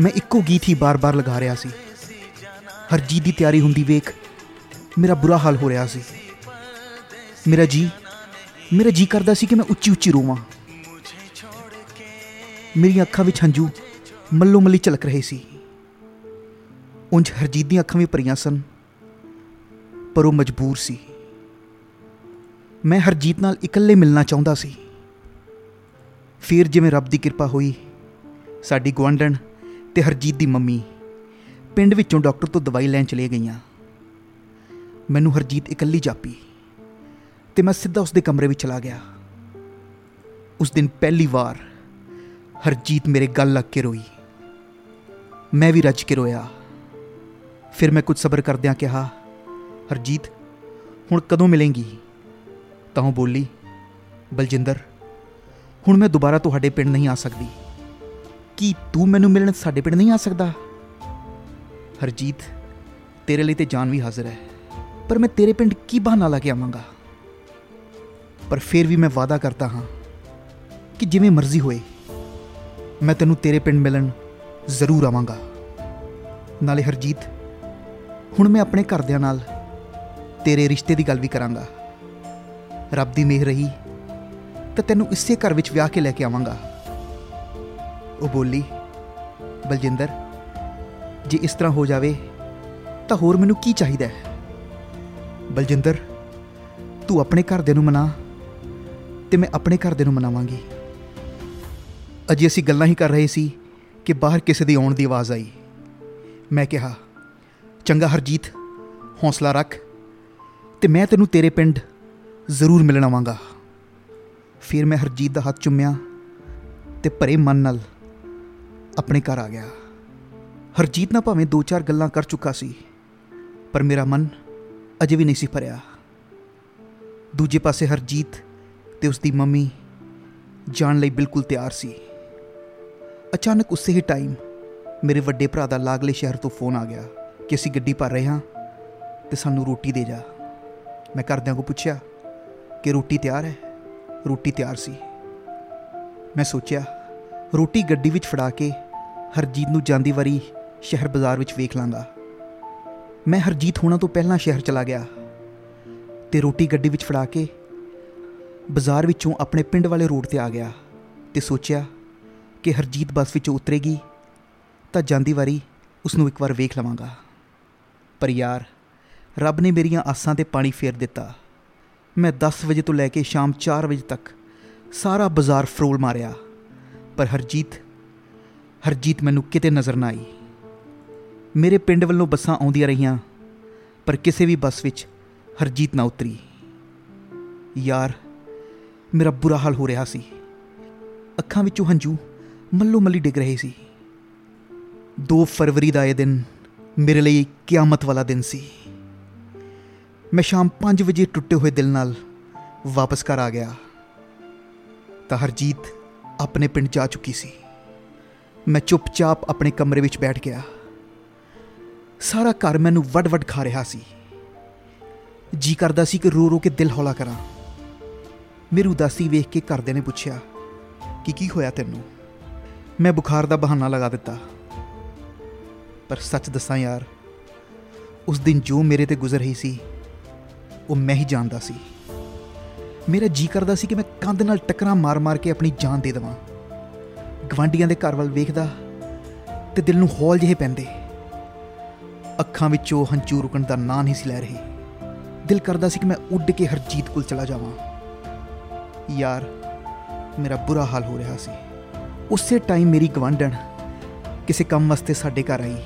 ਮੈਂ ਇੱਕੋ ਗੀਤ ਹੀ ਬਾਰ-ਬਾਰ ਲਗਾ ਰਿਹਾ ਸੀ ਹਰਜੀਤ ਦੀ ਤਿਆਰੀ ਹੁੰਦੀ ਵੇਖ ਮੇਰਾ ਬੁਰਾ ਹਾਲ ਹੋ ਰਿਹਾ ਸੀ ਮੇਰਾ ਜੀ ਮੇਰਾ ਜੀ ਕਰਦਾ ਸੀ ਕਿ ਮੈਂ ਉੱਚੀ ਉੱਚੀ ਰੋਵਾਂ ਮੇਰੀਆਂ ਅੱਖਾਂ ਵਿੱਚ ਹੰਝੂ ਮੱਲੋ ਮੱਲੀ ਝਲਕ ਰਹੇ ਸੀ ਉਂਝ ਹਰਜੀਤ ਦੀਆਂ ਅੱਖਾਂ ਵੀ ਭਰੀਆਂ ਸਨ ਪਰ ਉਹ ਮਜਬੂਰ ਸੀ ਮੈਂ ਹਰਜੀਤ ਨਾਲ ਇਕੱਲੇ ਮਿਲਣਾ ਚਾਹੁੰਦਾ ਸੀ ਫਿਰ ਜਿਵੇਂ ਰੱਬ ਦੀ ਕਿਰਪਾ ਹੋਈ, ਸਾਡੀ ਗੁਆਂਢਣ ਤੇ ਹਰਜੀਤ ਦੀ ਮੰਮੀ ਪਿੰਡ ਵਿੱਚੋਂ ਡਾਕਟਰ ਤੋਂ ਦਵਾਈ ਲੈਣ ਚਲੇ ਗਈਆਂ। ਮੈਨੂੰ ਹਰਜੀਤ ਇਕੱਲੀ ਜਾਪੀ ਤੇ ਮੈਂ ਸਿੱਧਾ ਉਸਦੇ ਕਮਰੇ ਵਿੱਚ ਚਲਾ ਗਿਆ। ਉਸ ਦਿਨ ਪਹਿਲੀ ਵਾਰ ਹਰਜੀਤ ਮੇਰੇ ਗੱਲ ਲੱਗ ਕੇ ਰੋਈ। ਮੈਂ ਵੀ ਰੱਜ ਕੇ ਰੋਇਆ। ਫਿਰ ਮੈਂ ਕੁਝ ਸਬਰ ਕਰਦਿਆਂ ਕਿਹਾ, ਹਰਜੀਤ, ਹੁਣ ਕਦੋਂ ਮਿਲੇਂਗੀ? ਤਾਂ ਉਹ ਬੋਲੀ, ਬਲਜਿੰਦਰ ਹੁਣ ਮੈਂ ਦੁਬਾਰਾ ਤੁਹਾਡੇ ਪਿੰਡ ਨਹੀਂ ਆ ਸਕਦੀ। ਕੀ ਤੂੰ ਮੈਨੂੰ ਮਿਲਣ ਸਾਡੇ ਪਿੰਡ ਨਹੀਂ ਆ ਸਕਦਾ? ਹਰਜੀਤ, ਤੇਰੇ ਲਈ ਤੇ ਜਾਨ ਵੀ ਹਾਜ਼ਰ ਹੈ, ਪਰ ਮੈਂ ਤੇਰੇ ਪਿੰਡ ਕੀ ਬਹਾਨਾ ਲਾ ਕੇ ਆਵਾਂਗਾ? ਪਰ ਫਿਰ ਵੀ ਮੈਂ ਵਾਅਦਾ ਕਰਦਾ ਹਾਂ ਕਿ ਜਿਵੇਂ ਮਰਜ਼ੀ ਹੋਏ, ਮੈਂ ਤੈਨੂੰ ਤੇਰੇ ਪਿੰਡ ਮਿਲਣ ਜ਼ਰੂਰ ਆਵਾਂਗਾ। ਨਾਲੇ ਹਰਜੀਤ, ਹੁਣ ਮੈਂ ਆਪਣੇ ਘਰਦਿਆਂ ਨਾਲ ਤੇਰੇ ਰਿਸ਼ਤੇ ਦੀ ਗੱਲ ਵੀ ਕਰਾਂਗਾ। ਰੱਬ ਦੀ ਮਿਹਰ ਰਹੀ ਤਾਂ ਤੈਨੂੰ ਇਸੇ ਘਰ ਵਿੱਚ ਵਿਆਹ ਕੇ ਲੈ ਕੇ ਆਵਾਂਗਾ। ਉਹ ਬੋਲੀ, ਬਲਜਿੰਦਰ, ਜੇ ਇਸ ਤਰ੍ਹਾਂ ਹੋ ਜਾਵੇ, ਤਾਂ ਹੋਰ ਮੈਨੂੰ ਕੀ ਚਾਹੀਦਾ ਹੈ? ਬਲਜਿੰਦਰ, ਤੂੰ ਆਪਣੇ ਘਰਦਿਆਂ ਨੂੰ ਮਨਾ ਤੇ ਮੈਂ ਆਪਣੇ ਘਰਦਿਆਂ ਨੂੰ ਮਨਾਵਾਂਗੀ। ਅਜੇ ਅਸੀਂ ਗੱਲਾਂ ਹੀ ਕਰ ਰਹੇ ਸੀ ਕਿ ਬਾਹਰ ਕਿਸੇ ਦੀ ਆਉਣ ਦੀ ਆਵਾਜ਼ ਆਈ। ਮੈਂ ਕਿਹਾ, ਚੰਗਾ ਹਰਜੀਤ, ਹੌਸਲਾ ਰੱਖ ਤੇ ਮੈਂ ਤੈਨੂੰ ਤੇਰੇ ਪਿੰਡ ਜ਼ਰੂਰ ਮਿਲਣ ਆਵਾਂਗਾ। ਫਿਰ ਮੈਂ ਹਰਜੀਤ ਦਾ ਹੱਥ ਚੁੰਮਿਆ ਤੇ ਭਰੇ ਮਨ ਨਾਲ ਆਪਣੇ ਘਰ ਆ ਗਿਆ। ਹਰਜੀਤ ਨਾਲ ਭਾਵੇਂ ਦੋ ਚਾਰ ਗੱਲਾਂ ਕਰ ਚੁੱਕਾ ਸੀ, ਪਰ ਮੇਰਾ ਮਨ ਅਜੇ ਵੀ ਨਹੀਂ ਸੀ ਭਰਿਆ। ਦੂਜੇ ਪਾਸੇ ਹਰਜੀਤ ਤੇ ਉਸ ਦੀ ਮੰਮੀ ਜਾਣ ਲਈ ਬਿਲਕੁਲ ਤਿਆਰ ਸੀ। ਅਚਾਨਕ ਉਸੇ ਹੀ ਟਾਈਮ ਮੇਰੇ ਵੱਡੇ ਭਰਾ ਦਾ ਲਾਗਲੇ ਸ਼ਹਿਰ ਤੋਂ ਫੋਨ ਆ ਗਿਆ ਕਿ ਅਸੀਂ ਗੱਡੀ ਭਰ ਰਹੇ ਹਾਂ ਤੇ ਸਾਨੂੰ ਰੋਟੀ ਦੇ ਜਾ। ਮੈਂ ਘਰਦਿਆਂ ਕੋ ਪੁੱਛਿਆ ਕਿ ਰੋਟੀ ਤਿਆਰ ਹੈ? ਰੋਟੀ ਤਿਆਰ ਸੀ। ਮੈਂ ਸੋਚਿਆ, ਰੋਟੀ ਗੱਡੀ ਵਿੱਚ ਫੜਾ ਕੇ ਹਰਜੀਤ ਨੂੰ ਜਾਂਦੀ ਵਾਰੀ ਸ਼ਹਿਰ ਬਾਜ਼ਾਰ ਵਿੱਚ ਵੇਖ ਲਾਂਗਾ ਮੈਂ ਹਰਜੀਤ ਹੋਣਾ ਤੋਂ ਪਹਿਲਾਂ ਸ਼ਹਿਰ ਚਲਾ ਗਿਆ ਤੇ ਰੋਟੀ ਗੱਡੀ ਵਿੱਚ ਫੜਾ ਕੇ ਬਾਜ਼ਾਰ ਵਿੱਚੋਂ ਆਪਣੇ ਪਿੰਡ ਵਾਲੇ ਰੋਡ ਤੇ ਆ ਗਿਆ ਤੇ ਸੋਚਿਆ ਕਿ ਹਰਜੀਤ ਬੱਸ ਵਿੱਚੋਂ ਉਤਰੇਗੀ ਤਾਂ ਜਾਂਦੀ ਵਾਰੀ ਉਸ ਨੂੰ ਇੱਕ ਵਾਰ ਵੇਖ ਲਵਾਂਗਾ। ਪਰ ਯਾਰ, ਰੱਬ ਨੇ ਮੇਰੀਆਂ ਆਸਾਂ ਤੇ ਪਾਣੀ ਫੇਰ ਦਿੱਤਾ। ਮੈਂ 10 ਵਜੇ ਤੋਂ ਲੈ ਕੇ ਸ਼ਾਮ 4 ਵਜੇ ਤੱਕ ਸਾਰਾ ਬਾਜ਼ਾਰ ਫਰੋਲ ਮਾਰਿਆ। ਪਰ ਹਰਜੀਤ ਹਰਜੀਤ ਮੈਨੂੰ ਕਿਤੇ ਨਜ਼ਰ ਨਾ ਆਈ। ਮੇਰੇ ਪਿੰਡ ਵੱਲੋਂ ਬੱਸਾਂ ਆਉਂਦੀਆਂ ਰਹੀਆਂ, ਪਰ ਕਿਸੇ ਵੀ ਬੱਸ ਵਿੱਚ ਹਰਜੀਤ ਨਾ ਉਤਰੀ। ਯਾਰ, ਮੇਰਾ ਬੁਰਾ ਹਾਲ ਹੋ ਰਿਹਾ ਸੀ। ਅੱਖਾਂ ਵਿੱਚੋਂ ਹੰਝੂ ਮੱਲੋ ਮੱਲੀ ਡਿੱਗ ਰਹੇ ਸੀ। 2 ਫਰਵਰੀ ਦਾ ਇਹ ਦਿਨ ਮੇਰੇ ਲਈ ਕਿਆਮਤ ਵਾਲਾ ਦਿਨ ਸੀ। ਮੈਂ ਸ਼ਾਮ 5 ਵਜੇ ਟੁੱਟੇ ਹੋਏ ਦਿਲ ਨਾਲ ਵਾਪਸ ਘਰ ਆ ਗਿਆ। ਤਾਂ ਹਰਜੀਤ ਆਪਣੇ ਪਿੰਡ ਜਾ ਚੁੱਕੀ ਸੀ। ਮੈਂ ਚੁੱਪਚਾਪ ਆਪਣੇ ਕਮਰੇ ਵਿੱਚ ਬੈਠ ਗਿਆ। ਸਾਰਾ ਘਰ ਮੈਨੂੰ ਵੱਡ-ਵੱਡ ਖਾ ਰਿਹਾ ਸੀ। ਜੀ ਕਰਦਾ ਸੀ ਕਿ ਰੋ ਰੋ ਕੇ ਦਿਲ ਹੌਲਾ ਕਰਾਂ। ਮੇਰੀ ਉਦਾਸੀ ਵੇਖ ਕੇ ਘਰਦਿਆਂ ਨੇ ਪੁੱਛਿਆ, ਕਿ, ਕੀ ਹੋਇਆ ਤੈਨੂੰ? ਮੈਂ ਬੁਖਾਰ ਦਾ ਬਹਾਨਾ ਲਗਾ ਦਿੱਤਾ। ਪਰ ਸੱਚ ਦੱਸਾਂ ਯਾਰ, ਉਸ ਦਿਨ ਜੋ ਮੇਰੇ ਤੇ ਗੁਜ਼ਰ ਰਹੀ ਸੀ ਉਹ ਮੈਂ ਹੀ ਜਾਣਦਾ ਸੀ। ਮੇਰਾ ਜੀ ਕਰਦਾ ਸੀ ਕਿ ਮੈਂ ਕੰਧ ਨਾਲ ਟੱਕਰਾਂ ਮਾਰ-ਮਾਰ ਕੇ ਆਪਣੀ ਜਾਨ ਦੇ ਦੇਵਾਂ। ਗਵਾਂਡੀਆਂ ਦੇ ਘਰ ਵੱਲ ਵੇਖਦਾ ਤੇ ਦਿਲ ਨੂੰ ਹੌਲ ਜਿਹੇ ਪੈਂਦੇ। ਅੱਖਾਂ ਵਿੱਚੋਂ ਹੰਝੂ ਰੁਕਣ ਦਾ ਨਾਂ ਨਹੀਂ ਸੀ ਲੈ ਰਹੇ। ਦਿਲ ਕਰਦਾ ਸੀ ਕਿ ਮੈਂ ਉੱਡ ਕੇ ਹਰਜੀਤ ਕੋਲ ਚਲਾ ਜਾਵਾਂ। ਯਾਰ, ਮੇਰਾ ਬੁਰਾ ਹਾਲ ਹੋ ਰਿਹਾ ਸੀ। ਉਸੇ ਟਾਈਮ ਮੇਰੀ ਗਵਾਂਢਣ ਕਿਸੇ ਕੰਮ ਵਾਸਤੇ ਸਾਡੇ ਘਰ ਆਈ।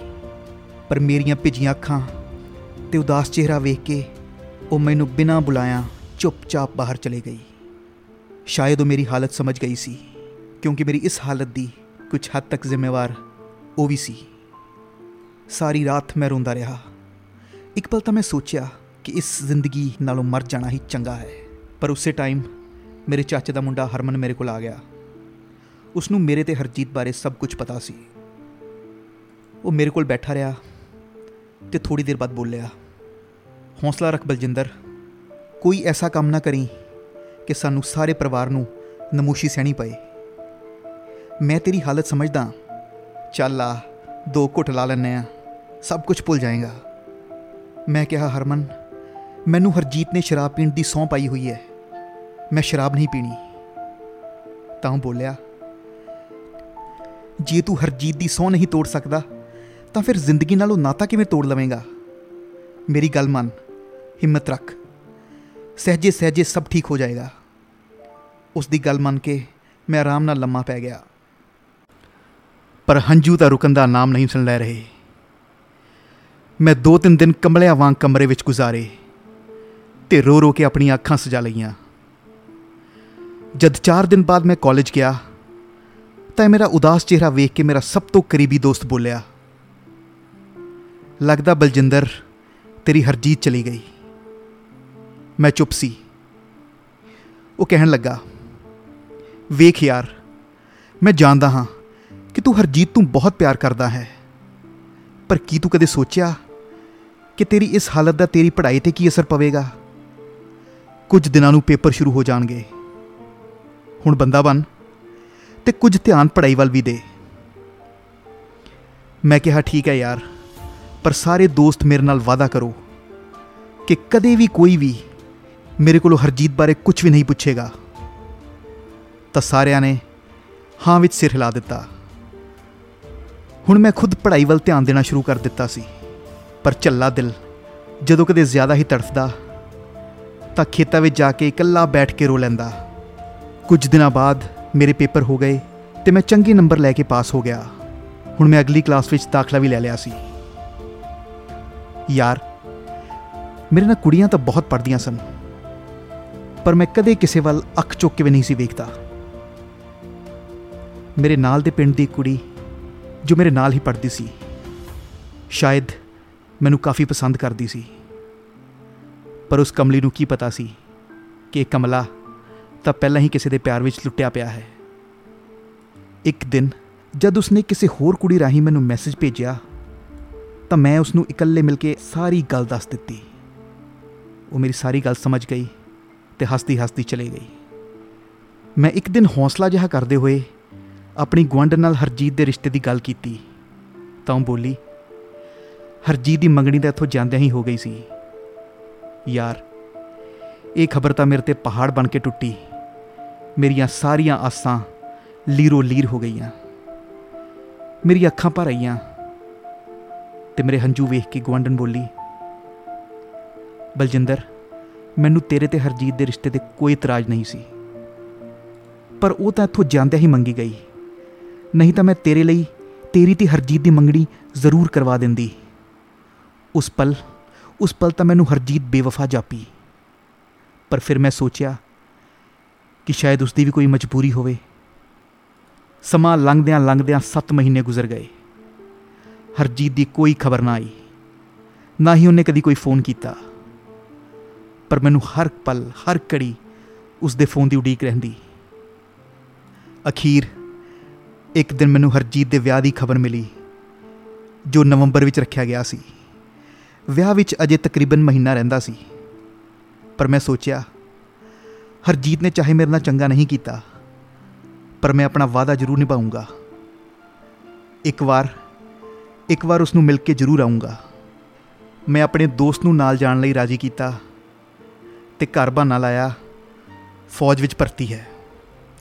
ਪਰ ਮੇਰੀਆਂ ਭਿੱਜੀਆਂ ਅੱਖਾਂ ਤੇ ਉਦਾਸ ਚਿਹਰਾ ਵੇਖ ਕੇ ਉਹ ਮੈਨੂੰ ਬਿਨਾਂ ਬੁਲਾਇਆ ਚੁੱਪਚਾਪ ਬਾਹਰ ਚਲੇ ਗਈ। ਸ਼ਾਇਦ ਉਹ ਮੇਰੀ ਹਾਲਤ ਸਮਝ ਗਈ ਸੀ, ਕਿਉਂਕਿ ਮੇਰੀ ਇਸ ਹਾਲਤ ਦੀ ਕੁਝ ਹੱਦ ਤੱਕ ਜ਼ਿੰਮੇਵਾਰ ਉਹ ਵੀ ਸੀ। ਸਾਰੀ ਰਾਤ ਮੈਂ ਰੋਂਦਾ ਰਿਹਾ। ਇੱਕ ਪਲ ਤਾਂ ਮੈਂ ਸੋਚਿਆ ਕਿ ਇਸ ਜ਼ਿੰਦਗੀ ਨਾਲੋਂ ਮਰ ਜਾਣਾ ਹੀ ਚੰਗਾ ਹੈ, ਪਰ ਉਸੇ ਟਾਈਮ ਮੇਰੇ ਚਾਚੇ ਦਾ ਮੁੰਡਾ ਹਰਮਨ ਮੇਰੇ ਕੋਲ ਆ ਗਿਆ। ਉਸ ਨੂੰ ਮੇਰੇ ਤੇ ਹਰਜੀਤ ਬਾਰੇ ਸਭ ਕੁਝ ਪਤਾ ਸੀ। ਉਹ ਮੇਰੇ ਕੋਲ ਬੈਠਾ ਰਿਹਾ ਤੇ ਥੋੜੀ ਦੇਰ ਬਾਅਦ ਬੋਲਿਆ ਹੌਸਲਾ ਰੱਖ ਬਲਜਿੰਦਰ। ਕੋਈ ਐਸਾ ਕੰਮ ਨਾ ਕਰੀ ਕਿ ਸਾਨੂੰ ਸਾਰੇ ਪਰਿਵਾਰ ਨੂੰ ਨਮੂਸ਼ੀ ਸਹਿਣੀ ਪਏ। ਮੈਂ ਤੇਰੀ ਹਾਲਤ ਸਮਝਦਾ ਚੱਲ ਆ, ਦੋ ਘੁੱਟ ਲਾ ਲੈਨੇ ਆ ਸਭ ਕੁਝ ਭੁੱਲ ਜਾਏਗਾ। ਮੈਂ ਕਿਹਾ, ਹਰਮਨ, ਮੈਨੂੰ ਹਰਜੀਤ ਨੇ ਸ਼ਰਾਬ ਪੀਣ ਦੀ ਸੌਂ ਪਾਈ ਹੋਈ ਹੈ। ਮੈਂ ਸ਼ਰਾਬ ਨਹੀਂ ਪੀਣੀ। ਤਾਂ ਉਹ ਬੋਲਿਆ, ਜੇ ਤੂੰ ਹਰਜੀਤ ਦੀ ਸੌਂ ਨਹੀਂ ਤੋੜ ਸਕਦਾ, ਤਾਂ ਫਿਰ ਜ਼ਿੰਦਗੀ ਨਾਲ ਉਹ ਨਾਤਾ ਕਿਵੇਂ ਤੋੜ ਲਵੇਂਗਾ? ਮੇਰੀ ਗੱਲ ਮੰਨ। ਹਿੰਮਤ ਰੱਖ। ਸਹਜੇ ਸਹਜੇ ਸਭ ਠੀਕ ਹੋ ਜਾਏਗਾ। ਉਸ ਦੀ ਗੱਲ ਮੰਨ ਕੇ ਮੈਂ ਆਰਾਮ ਨਾਲ ਲੰਮਾ ਪੈ ਗਿਆ। ਪਰ ਹੰਝੂ ਤਾਂ ਰੁਕਣ ਦਾ ਨਾਮ ਨਹੀਂ ਸੁਣ ਲੈ ਰਹੇ। ਮੈਂ ਦੋ ਤਿੰਨ ਦਿਨ ਕੰਬਲਿਆਂ ਵਾਂਗ ਕਮਰੇ ਵਿੱਚ ਗੁਜ਼ਾਰੇ ਤੇ ਰੋ ਰੋ ਕੇ ਆਪਣੀਆਂ ਅੱਖਾਂ ਸਜਾ ਲਈਆਂ। ਜਦ 4 ਦਿਨ ਬਾਅਦ ਮੈਂ ਕਾਲਜ ਗਿਆ, ਤਾਂ ਮੇਰਾ ਉਦਾਸ ਚਿਹਰਾ ਵੇਖ ਕੇ ਮੇਰਾ ਸਭ ਤੋਂ ਕਰੀਬੀ ਦੋਸਤ ਬੋਲਿਆ, ਲੱਗਦਾ ਬਲਜਿੰਦਰ, ਤੇਰੀ ਹਰਜੀਤ ਚਲੀ ਗਈ। ਮੈਂ ਚੁੱਪ ਸੀ। ਉਹ ਕਹਿਣ ਲੱਗਾ, ਵੇਖ ਯਾਰ, ਮੈਂ ਜਾਣਦਾ ਹਾਂ ਕਿ ਤੂੰ ਹਰਜੀਤ ਤੋਂ ਬਹੁਤ ਪਿਆਰ ਕਰਦਾ ਹੈ। ਪਰ ਕੀ ਤੂੰ ਕਦੇ ਸੋਚਿਆ ਕਿ ਤੇਰੀ ਇਸ ਹਾਲਤ ਦਾ ਤੇਰੀ ਪੜ੍ਹਾਈ ਤੇ ਕੀ ਅਸਰ ਪਵੇਗਾ? ਕੁਝ ਦਿਨਾਂ ਨੂੰ ਪੇਪਰ ਸ਼ੁਰੂ ਹੋ ਜਾਣਗੇ। ਹੁਣ ਬੰਦਾ ਬਣ ਤੇ ਕੁਝ ਧਿਆਨ ਪੜ੍ਹਾਈ ਵੱਲ ਵੀ ਦੇ। ਮੈਂ ਕਿਹਾ, ਠੀਕ ਹੈ ਯਾਰ, ਪਰ ਸਾਰੇ ਦੋਸਤ ਮੇਰੇ ਨਾਲ ਵਾਅਦਾ ਕਰੋ ਕਿ ਕਦੇ ਵੀ ਕੋਈ ਵੀ ਮੇਰੇ ਕੋਲੋਂ ਹਰਜੀਤ ਬਾਰੇ ਕੁਝ ਵੀ ਨਹੀਂ ਪੁੱਛੇਗਾ ਤਾਂ ਸਾਰਿਆਂ ਨੇ ਹਾਂ ਵਿੱਚ ਸਿਰ ਹਿਲਾ ਦਿੱਤਾ ਹੁਣ ਮੈਂ ਖੁਦ ਪੜ੍ਹਾਈ ਵੱਲ ਧਿਆਨ ਦੇਣਾ ਸ਼ੁਰੂ ਕਰ ਦਿੱਤਾ ਸੀ ਪਰ ਝੱਲਾ ਦਿਲ ਜਦੋਂ ਕਦੇ ਜ਼ਿਆਦਾ ਹੀ ਤੜਫਦਾ ਤਾਂ ਖੇਤਾਂ ਵਿੱਚ ਜਾ ਕੇ ਇਕੱਲਾ ਬੈਠ ਕੇ ਰੋ ਲੈਂਦਾ ਕੁਝ ਦਿਨਾਂ ਬਾਅਦ ਮੇਰੇ ਪੇਪਰ ਹੋ ਗਏ ਤੇ ਮੈਂ ਚੰਗੇ ਨੰਬਰ ਲੈ ਕੇ ਪਾਸ ਹੋ ਗਿਆ ਹੁਣ ਮੈਂ ਅਗਲੀ ਕਲਾਸ ਵਿੱਚ ਦਾਖਲਾ ਵੀ ਲੈ ਲਿਆ ਸੀ ਯਾਰ ਮੇਰੇ ਨਾਲ ਕੁੜੀਆਂ ਤਾਂ ਬਹੁਤ ਪੜਦੀਆਂ ਸਨ ਪਰ ਮੈਂ ਕਦੇ ਕਿਸੇ ਵੱਲ ਅੱਖ ਚੁੱਕ ਕੇ ਵੀ ਨਹੀਂ ਸੀ ਵੇਖਦਾ। ਮੇਰੇ ਨਾਲ ਦੇ ਪਿੰਡ ਦੀ ਕੁੜੀ, ਜੋ ਮੇਰੇ ਨਾਲ ਹੀ ਪੜਦੀ ਸੀ, ਸ਼ਾਇਦ ਮੈਨੂੰ ਕਾਫੀ ਪਸੰਦ ਕਰਦੀ ਸੀ। ਪਰ ਉਸ ਕਮਲੀ ਨੂੰ ਕੀ ਪਤਾ ਸੀ ਕਿ ਇਹ ਕਮਲਾ ਤਾਂ ਪਹਿਲਾਂ ਹੀ ਕਿਸੇ ਦੇ ਪਿਆਰ ਵਿੱਚ ਲੁੱਟਿਆ ਪਿਆ ਹੈ। ਇੱਕ ਦਿਨ ਜਦ ਉਸਨੇ ਕਿਸੇ ਹੋਰ ਕੁੜੀ ਰਾਹੀਂ ਮੈਨੂੰ ਮੈਸੇਜ ਭੇਜਿਆ, ਤਾਂ ਮੈਂ ਉਸ ਨੂੰ ਇਕੱਲੇ ਮਿਲ ਕੇ ਸਾਰੀ ਗੱਲ ਦੱਸ ਦਿੱਤੀ। ਉਹ ਮੇਰੀ ਸਾਰੀ ਗੱਲ ਸਮਝ ਗਈ। ਤੇ ਹੱਸਦੀ ਹੱਸਦੀ ਚਲੇ ਗਈ। ਮੈਂ ਇੱਕ ਦਿਨ ਹੌਸਲਾ ਜਿਹਾ ਕਰਦੇ ਹੋਏ ਆਪਣੀ ਗੁਆਂਢ ਨਾਲ ਹਰਜੀਤ ਦੇ ਰਿਸ਼ਤੇ ਦੀ ਗੱਲ ਕੀਤੀ। ਤਾਂ ਉਹ ਬੋਲੀ, ਹਰਜੀਤ ਦੀ ਮੰਗਣੀ ਤਾਂ ਇੱਥੋਂ ਜਾਂਦਿਆਂ ਹੀ ਹੋ ਗਈ ਸੀ। ਯਾਰ, ਇਹ ਖਬਰ ਤਾਂ ਮੇਰੇ ਤੇ ਪਹਾੜ ਬਣ ਕੇ ਟੁੱਟੀ। ਮੇਰੀਆਂ ਸਾਰੀਆਂ ਆਸਾਂ ਲੀਰੋ ਲੀਰ ਹੋ ਗਈਆਂ। ਮੇਰੀ ਅੱਖਾਂ ਭਰ ਆਈਆਂ। ਤੇ ਮੇਰੇ ਹੰਝੂ ਵੇਖ ਕੇ ਗਵਾਂਡਨ ਬੋਲੀ, ਬਲਜਿੰਦਰ ਮੈਨੂੰ ਤੇਰੇ ਤੇ ਹਰਜੀਤ ਦੇ ਰਿਸ਼ਤੇ ਤੇ ਕੋਈ ਇਤਰਾਜ਼ ਨਹੀਂ ਸੀ। ਪਰ ਉਹ ਤਾਂ ਇੱਥੋਂ ਜਾਂਦਿਆਂ ਹੀ ਮੰਗੀ ਗਈ। ਨਹੀਂ ਤਾਂ ਮੈਂ ਤੇਰੇ ਲਈ ਤੇਰੀ ਤੇ ਹਰਜੀਤ ਦੀ ਮੰਗਣੀ ਜ਼ਰੂਰ ਕਰਵਾ ਦਿੰਦੀ। ਉਸ ਪਲ ਉਸ ਪਲ ਤਾਂ ਮੈਨੂੰ ਹਰਜੀਤ ਬੇਵਫਾ ਜਾਪੀ। ਪਰ ਫਿਰ ਮੈਂ ਸੋਚਿਆ ਕਿ ਸ਼ਾਇਦ ਉਸ ਦੀ ਵੀ ਕੋਈ ਮਜਬੂਰੀ ਹੋਵੇ। ਸਮਾਂ ਲੰਘਦਿਆਂ ਲੰਘਦਿਆਂ 7 ਮਹੀਨੇ ਗੁਜ਼ਰ ਗਏ। ਹਰਜੀਤ ਦੀ ਕੋਈ ਖਬਰ ਨਾ ਆਈ। ਨਾ ਹੀ ਉਹਨੇ ਕਦੀ ਕੋਈ ਫੋਨ ਕੀਤਾ। ਪਰ ਮੈਨੂੰ ਹਰ ਪਲ, ਹਰ ਕੜੀ ਉਸ ਦੇ ਫੋਨ ਦੀ ਉਡੀਕ ਰਹਿੰਦੀ। ਅਖੀਰ, ਇੱਕ ਦਿਨ ਮੈਨੂੰ ਹਰਜੀਤ ਦੇ ਵਿਆਹ ਦੀ ਖਬਰ ਮਿਲੀ, ਜੋ ਨਵੰਬਰ ਵਿੱਚ ਰੱਖਿਆ ਗਿਆ ਸੀ। ਵਿਆਹ ਵਿੱਚ ਅਜੇ ਤਕਰੀਬਨ ਮਹੀਨਾ ਰਹਿੰਦਾ ਸੀ। ਪਰ ਮੈਂ ਸੋਚਿਆ, ਹਰਜੀਤ ਨੇ ਚਾਹੇ ਮੇਰੇ ਨਾਲ ਚੰਗਾ ਨਹੀਂ ਕੀਤਾ, ਪਰ ਮੈਂ ਆਪਣਾ ਵਾਅਦਾ ਜ਼ਰੂਰ ਨਿਭਾਉਂਗਾ ਇੱਕ ਵਾਰ ਇੱਕ ਵਾਰ ਉਸ ਨੂੰ ਮਿਲ ਕੇ ਜ਼ਰੂਰ ਆਉਂਗਾ ਮੈਂ ਆਪਣੇ ਦੋਸਤ ਨੂੰ ਨਾਲ ਜਾਣ ਲਈ ਰਾਜੀ ਕੀਤਾ। ਤੇ ਘਰ ਬਹਾਨਾ ਲਾਇਆ, ਫੌਜ ਵਿੱਚ ਭਰਤੀ ਹੈ।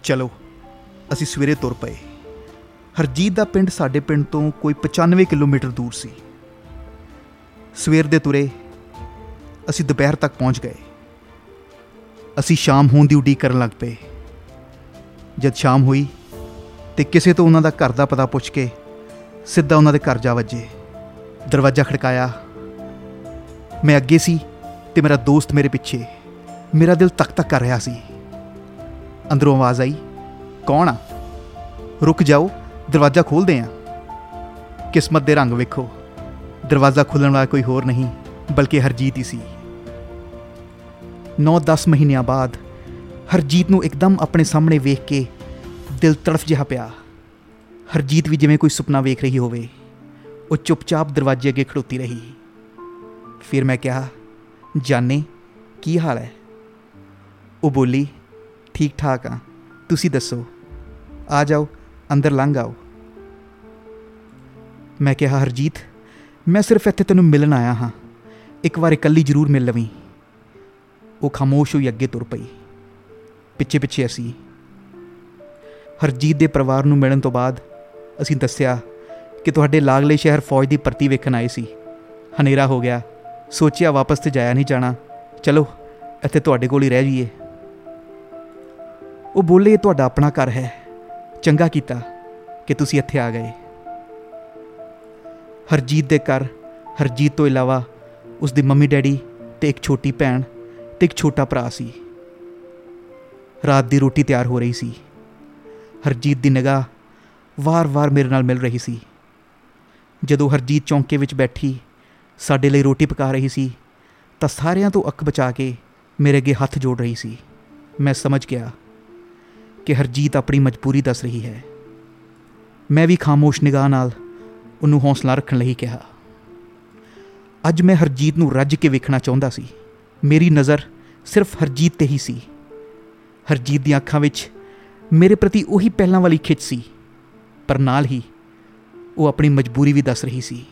ਚਲੋ, ਅਸੀਂ ਸਵੇਰੇ ਤੁਰ ਪਏ। ਹਰਜੀਤ ਦਾ ਪਿੰਡ ਸਾਡੇ ਪਿੰਡ ਤੋਂ ਕੋਈ 95 ਕਿਲੋਮੀਟਰ ਦੂਰ ਸੀ। ਸਵੇਰ ਦੇ ਤੁਰੇ, ਅਸੀਂ ਦੁਪਹਿਰ ਤੱਕ ਪਹੁੰਚ ਗਏ। ਅਸੀਂ ਸ਼ਾਮ ਹੋਣ ਦੀ ਉਡੀਕ ਕਰਨ ਲੱਗ ਪਏ। ਜਦ ਸ਼ਾਮ ਹੋਈ ਤੇ ਕਿਸੇ ਤੋਂ ਉਹਨਾਂ ਦਾ ਘਰ ਦਾ ਪਤਾ ਪੁੱਛ ਕੇ ਸਿੱਧਾ ਉਹਨਾਂ ਦੇ ਘਰ ਜਾ ਵੱਜੇ। ਦਰਵਾਜ਼ਾ ਖੜਕਾਇਆ, ਮੈਂ ਅੱਗੇ ਸੀ ਤੇ ਮੇਰਾ ਦੋਸਤ ਮੇਰੇ ਪਿੱਛੇ। ਮੇਰਾ ਦਿਲ ਤੱਕ ਤੱਕ ਕਰ ਰਿਹਾ ਸੀ। ਅੰਦਰੋਂ ਆਵਾਜ਼ ਆਈ, ਕੌਣ ਆ? ਰੁਕ ਜਾਓ, ਦਰਵਾਜ਼ਾ ਖੋਲਦੇ ਆ। ਕਿਸਮਤ ਦੇ ਰੰਗ ਵੇਖੋ। ਦਰਵਾਜ਼ਾ ਖੁੱਲਣ ਵਾਲਾ ਕੋਈ ਹੋਰ ਨਹੀਂ, ਬਲਕਿ ਹਰਜੀਤ ਹੀ ਸੀ। 9-10 ਮਹੀਨਿਆਂ ਬਾਅਦ ਹਰਜੀਤ ਨੂੰ ਇੱਕਦਮ ਆਪਣੇ ਸਾਹਮਣੇ ਵੇਖ ਕੇ ਦਿਲ ਤੜਫ ਜਿਹਾ ਪਿਆ। ਹਰਜੀਤ ਵੀ ਜਿਵੇਂ ਕੋਈ ਸੁਪਨਾ ਵੇਖ ਰਹੀ ਹੋਵੇ, ਉਹ ਚੁੱਪਚਾਪ ਦਰਵਾਜ਼ੇ ਅੱਗੇ ਖੜੋਤੀ ਰਹੀ। ਫਿਰ ਮੈਂ ਕਿਹਾ, ਜਾਨੇ, ਕੀ ਹਾਲ ਹੈ? ਉਹ ਬੋਲੀ ਠੀਕ ਠਾਕ ਆ, ਤੁਸੀਂ ਦੱਸੋ। ਆ ਜਾਓ, ਅੰਦਰ ਲੰਘ ਆਓ। ਮੈਂ ਕਿਹਾ, ਹਰਜੀਤ, ਮੈਂ ਸਿਰਫ ਇੱਥੇ ਤੈਨੂੰ ਮਿਲਣ ਆਇਆ ਹਾਂ। ਇੱਕ ਵਾਰ ਇਕੱਲੀ ਜ਼ਰੂਰ ਮਿਲ ਲਵੀਂ। ਉਹ ਖਾਮੋਸ਼ ਹੋਈ ਅੱਗੇ ਤੁਰ ਪਈ। ਪਿੱਛੇ ਪਿੱਛੇ ਅਸੀਂ। ਹਰਜੀਤ ਦੇ ਪਰਿਵਾਰ ਨੂੰ ਮਿਲਣ ਤੋਂ ਬਾਅਦ ਅਸੀਂ ਦੱਸਿਆ ਕਿ ਤੁਹਾਡੇ ਲਾਗਲੇ ਸ਼ਹਿਰ ਫੌਜ ਦੀ ਭਰਤੀ ਵੇਖਣ ਆਏ ਸੀ। ਹਨੇਰਾ ਹੋ ਗਿਆ। ਸੋਚਿਆ ਵਾਪਸ ਤੇ ਜਾਇਆ ਨਹੀਂ ਜਾਣਾ। ਚਲੋ, ਇੱਥੇ ਤੁਹਾਡੇ ਕੋਲ ਹੀ ਰਹਿ ਜਾਈਏ। ਉਹ ਬੋਲੇ, ਇਹ ਤੁਹਾਡਾ ਆਪਣਾ ਘਰ ਹੈ। ਚੰਗਾ ਕੀਤਾ ਕਿ ਤੁਸੀਂ ਇੱਥੇ ਆ ਗਏ। ਹਰਜੀਤ ਦੇ ਘਰ, ਹਰਜੀਤ ਤੋਂ ਇਲਾਵਾ ਉਸ ਦੀ ਮੰਮੀ ਡੈਡੀ ਤੇ ਇੱਕ ਛੋਟੀ ਭੈਣ ਤੇ ਇੱਕ ਛੋਟਾ ਭਰਾ ਸੀ। ਰਾਤ ਦੀ ਰੋਟੀ ਤਿਆਰ ਹੋ ਰਹੀ ਸੀ। ਹਰਜੀਤ ਦੀ ਨਿਗਾਹ ਵਾਰ-ਵਾਰ ਮੇਰੇ ਨਾਲ ਮਿਲ ਰਹੀ ਸੀ। ਜਦੋਂ ਹਰਜੀਤ ਚੌਂਕੇ ਵਿੱਚ ਬੈਠੀ, ਸਾਡੇ ਲਈ ਰੋਟੀ ਪਕਾ ਰਹੀ ਸੀ, ਤਾਂ ਸਾਰਿਆਂ ਤੋਂ ਅੱਖ ਬਚਾ ਕੇ ਮੇਰੇ ਅੱਗੇ ਹੱਥ ਜੋੜ ਰਹੀ ਸੀ। ਮੈਂ ਸਮਝ ਗਿਆ ਕਿ ਹਰਜੀਤ ਆਪਣੀ ਮਜਬੂਰੀ ਦੱਸ ਰਹੀ ਹੈ। ਮੈਂ ਵੀ ਖਾਮੋਸ਼ ਨਿਗਾਹ ਨਾਲ ਉਹਨੂੰ ਹੌਸਲਾ ਰੱਖਣ ਲਈ ਕਿਹਾ। ਅੱਜ ਮੈਂ ਹਰਜੀਤ ਨੂੰ ਰੱਜ ਕੇ ਵੇਖਣਾ ਚਾਹੁੰਦਾ ਸੀ। ਮੇਰੀ ਨਜ਼ਰ ਸਿਰਫ ਹਰਜੀਤ ਤੇ ਹੀ ਸੀ। ਹਰਜੀਤ ਦੀਆਂ ਅੱਖਾਂ ਵਿੱਚ ਮੇਰੇ ਪ੍ਰਤੀ ਉਹੀ ਪਹਿਲਾਂ ਵਾਲੀ ਖਿੱਚ ਸੀ, ਪਰ ਨਾਲ ਹੀ ਉਹ ਆਪਣੀ ਮਜਬੂਰੀ ਵੀ ਦੱਸ ਰਹੀ ਸੀ।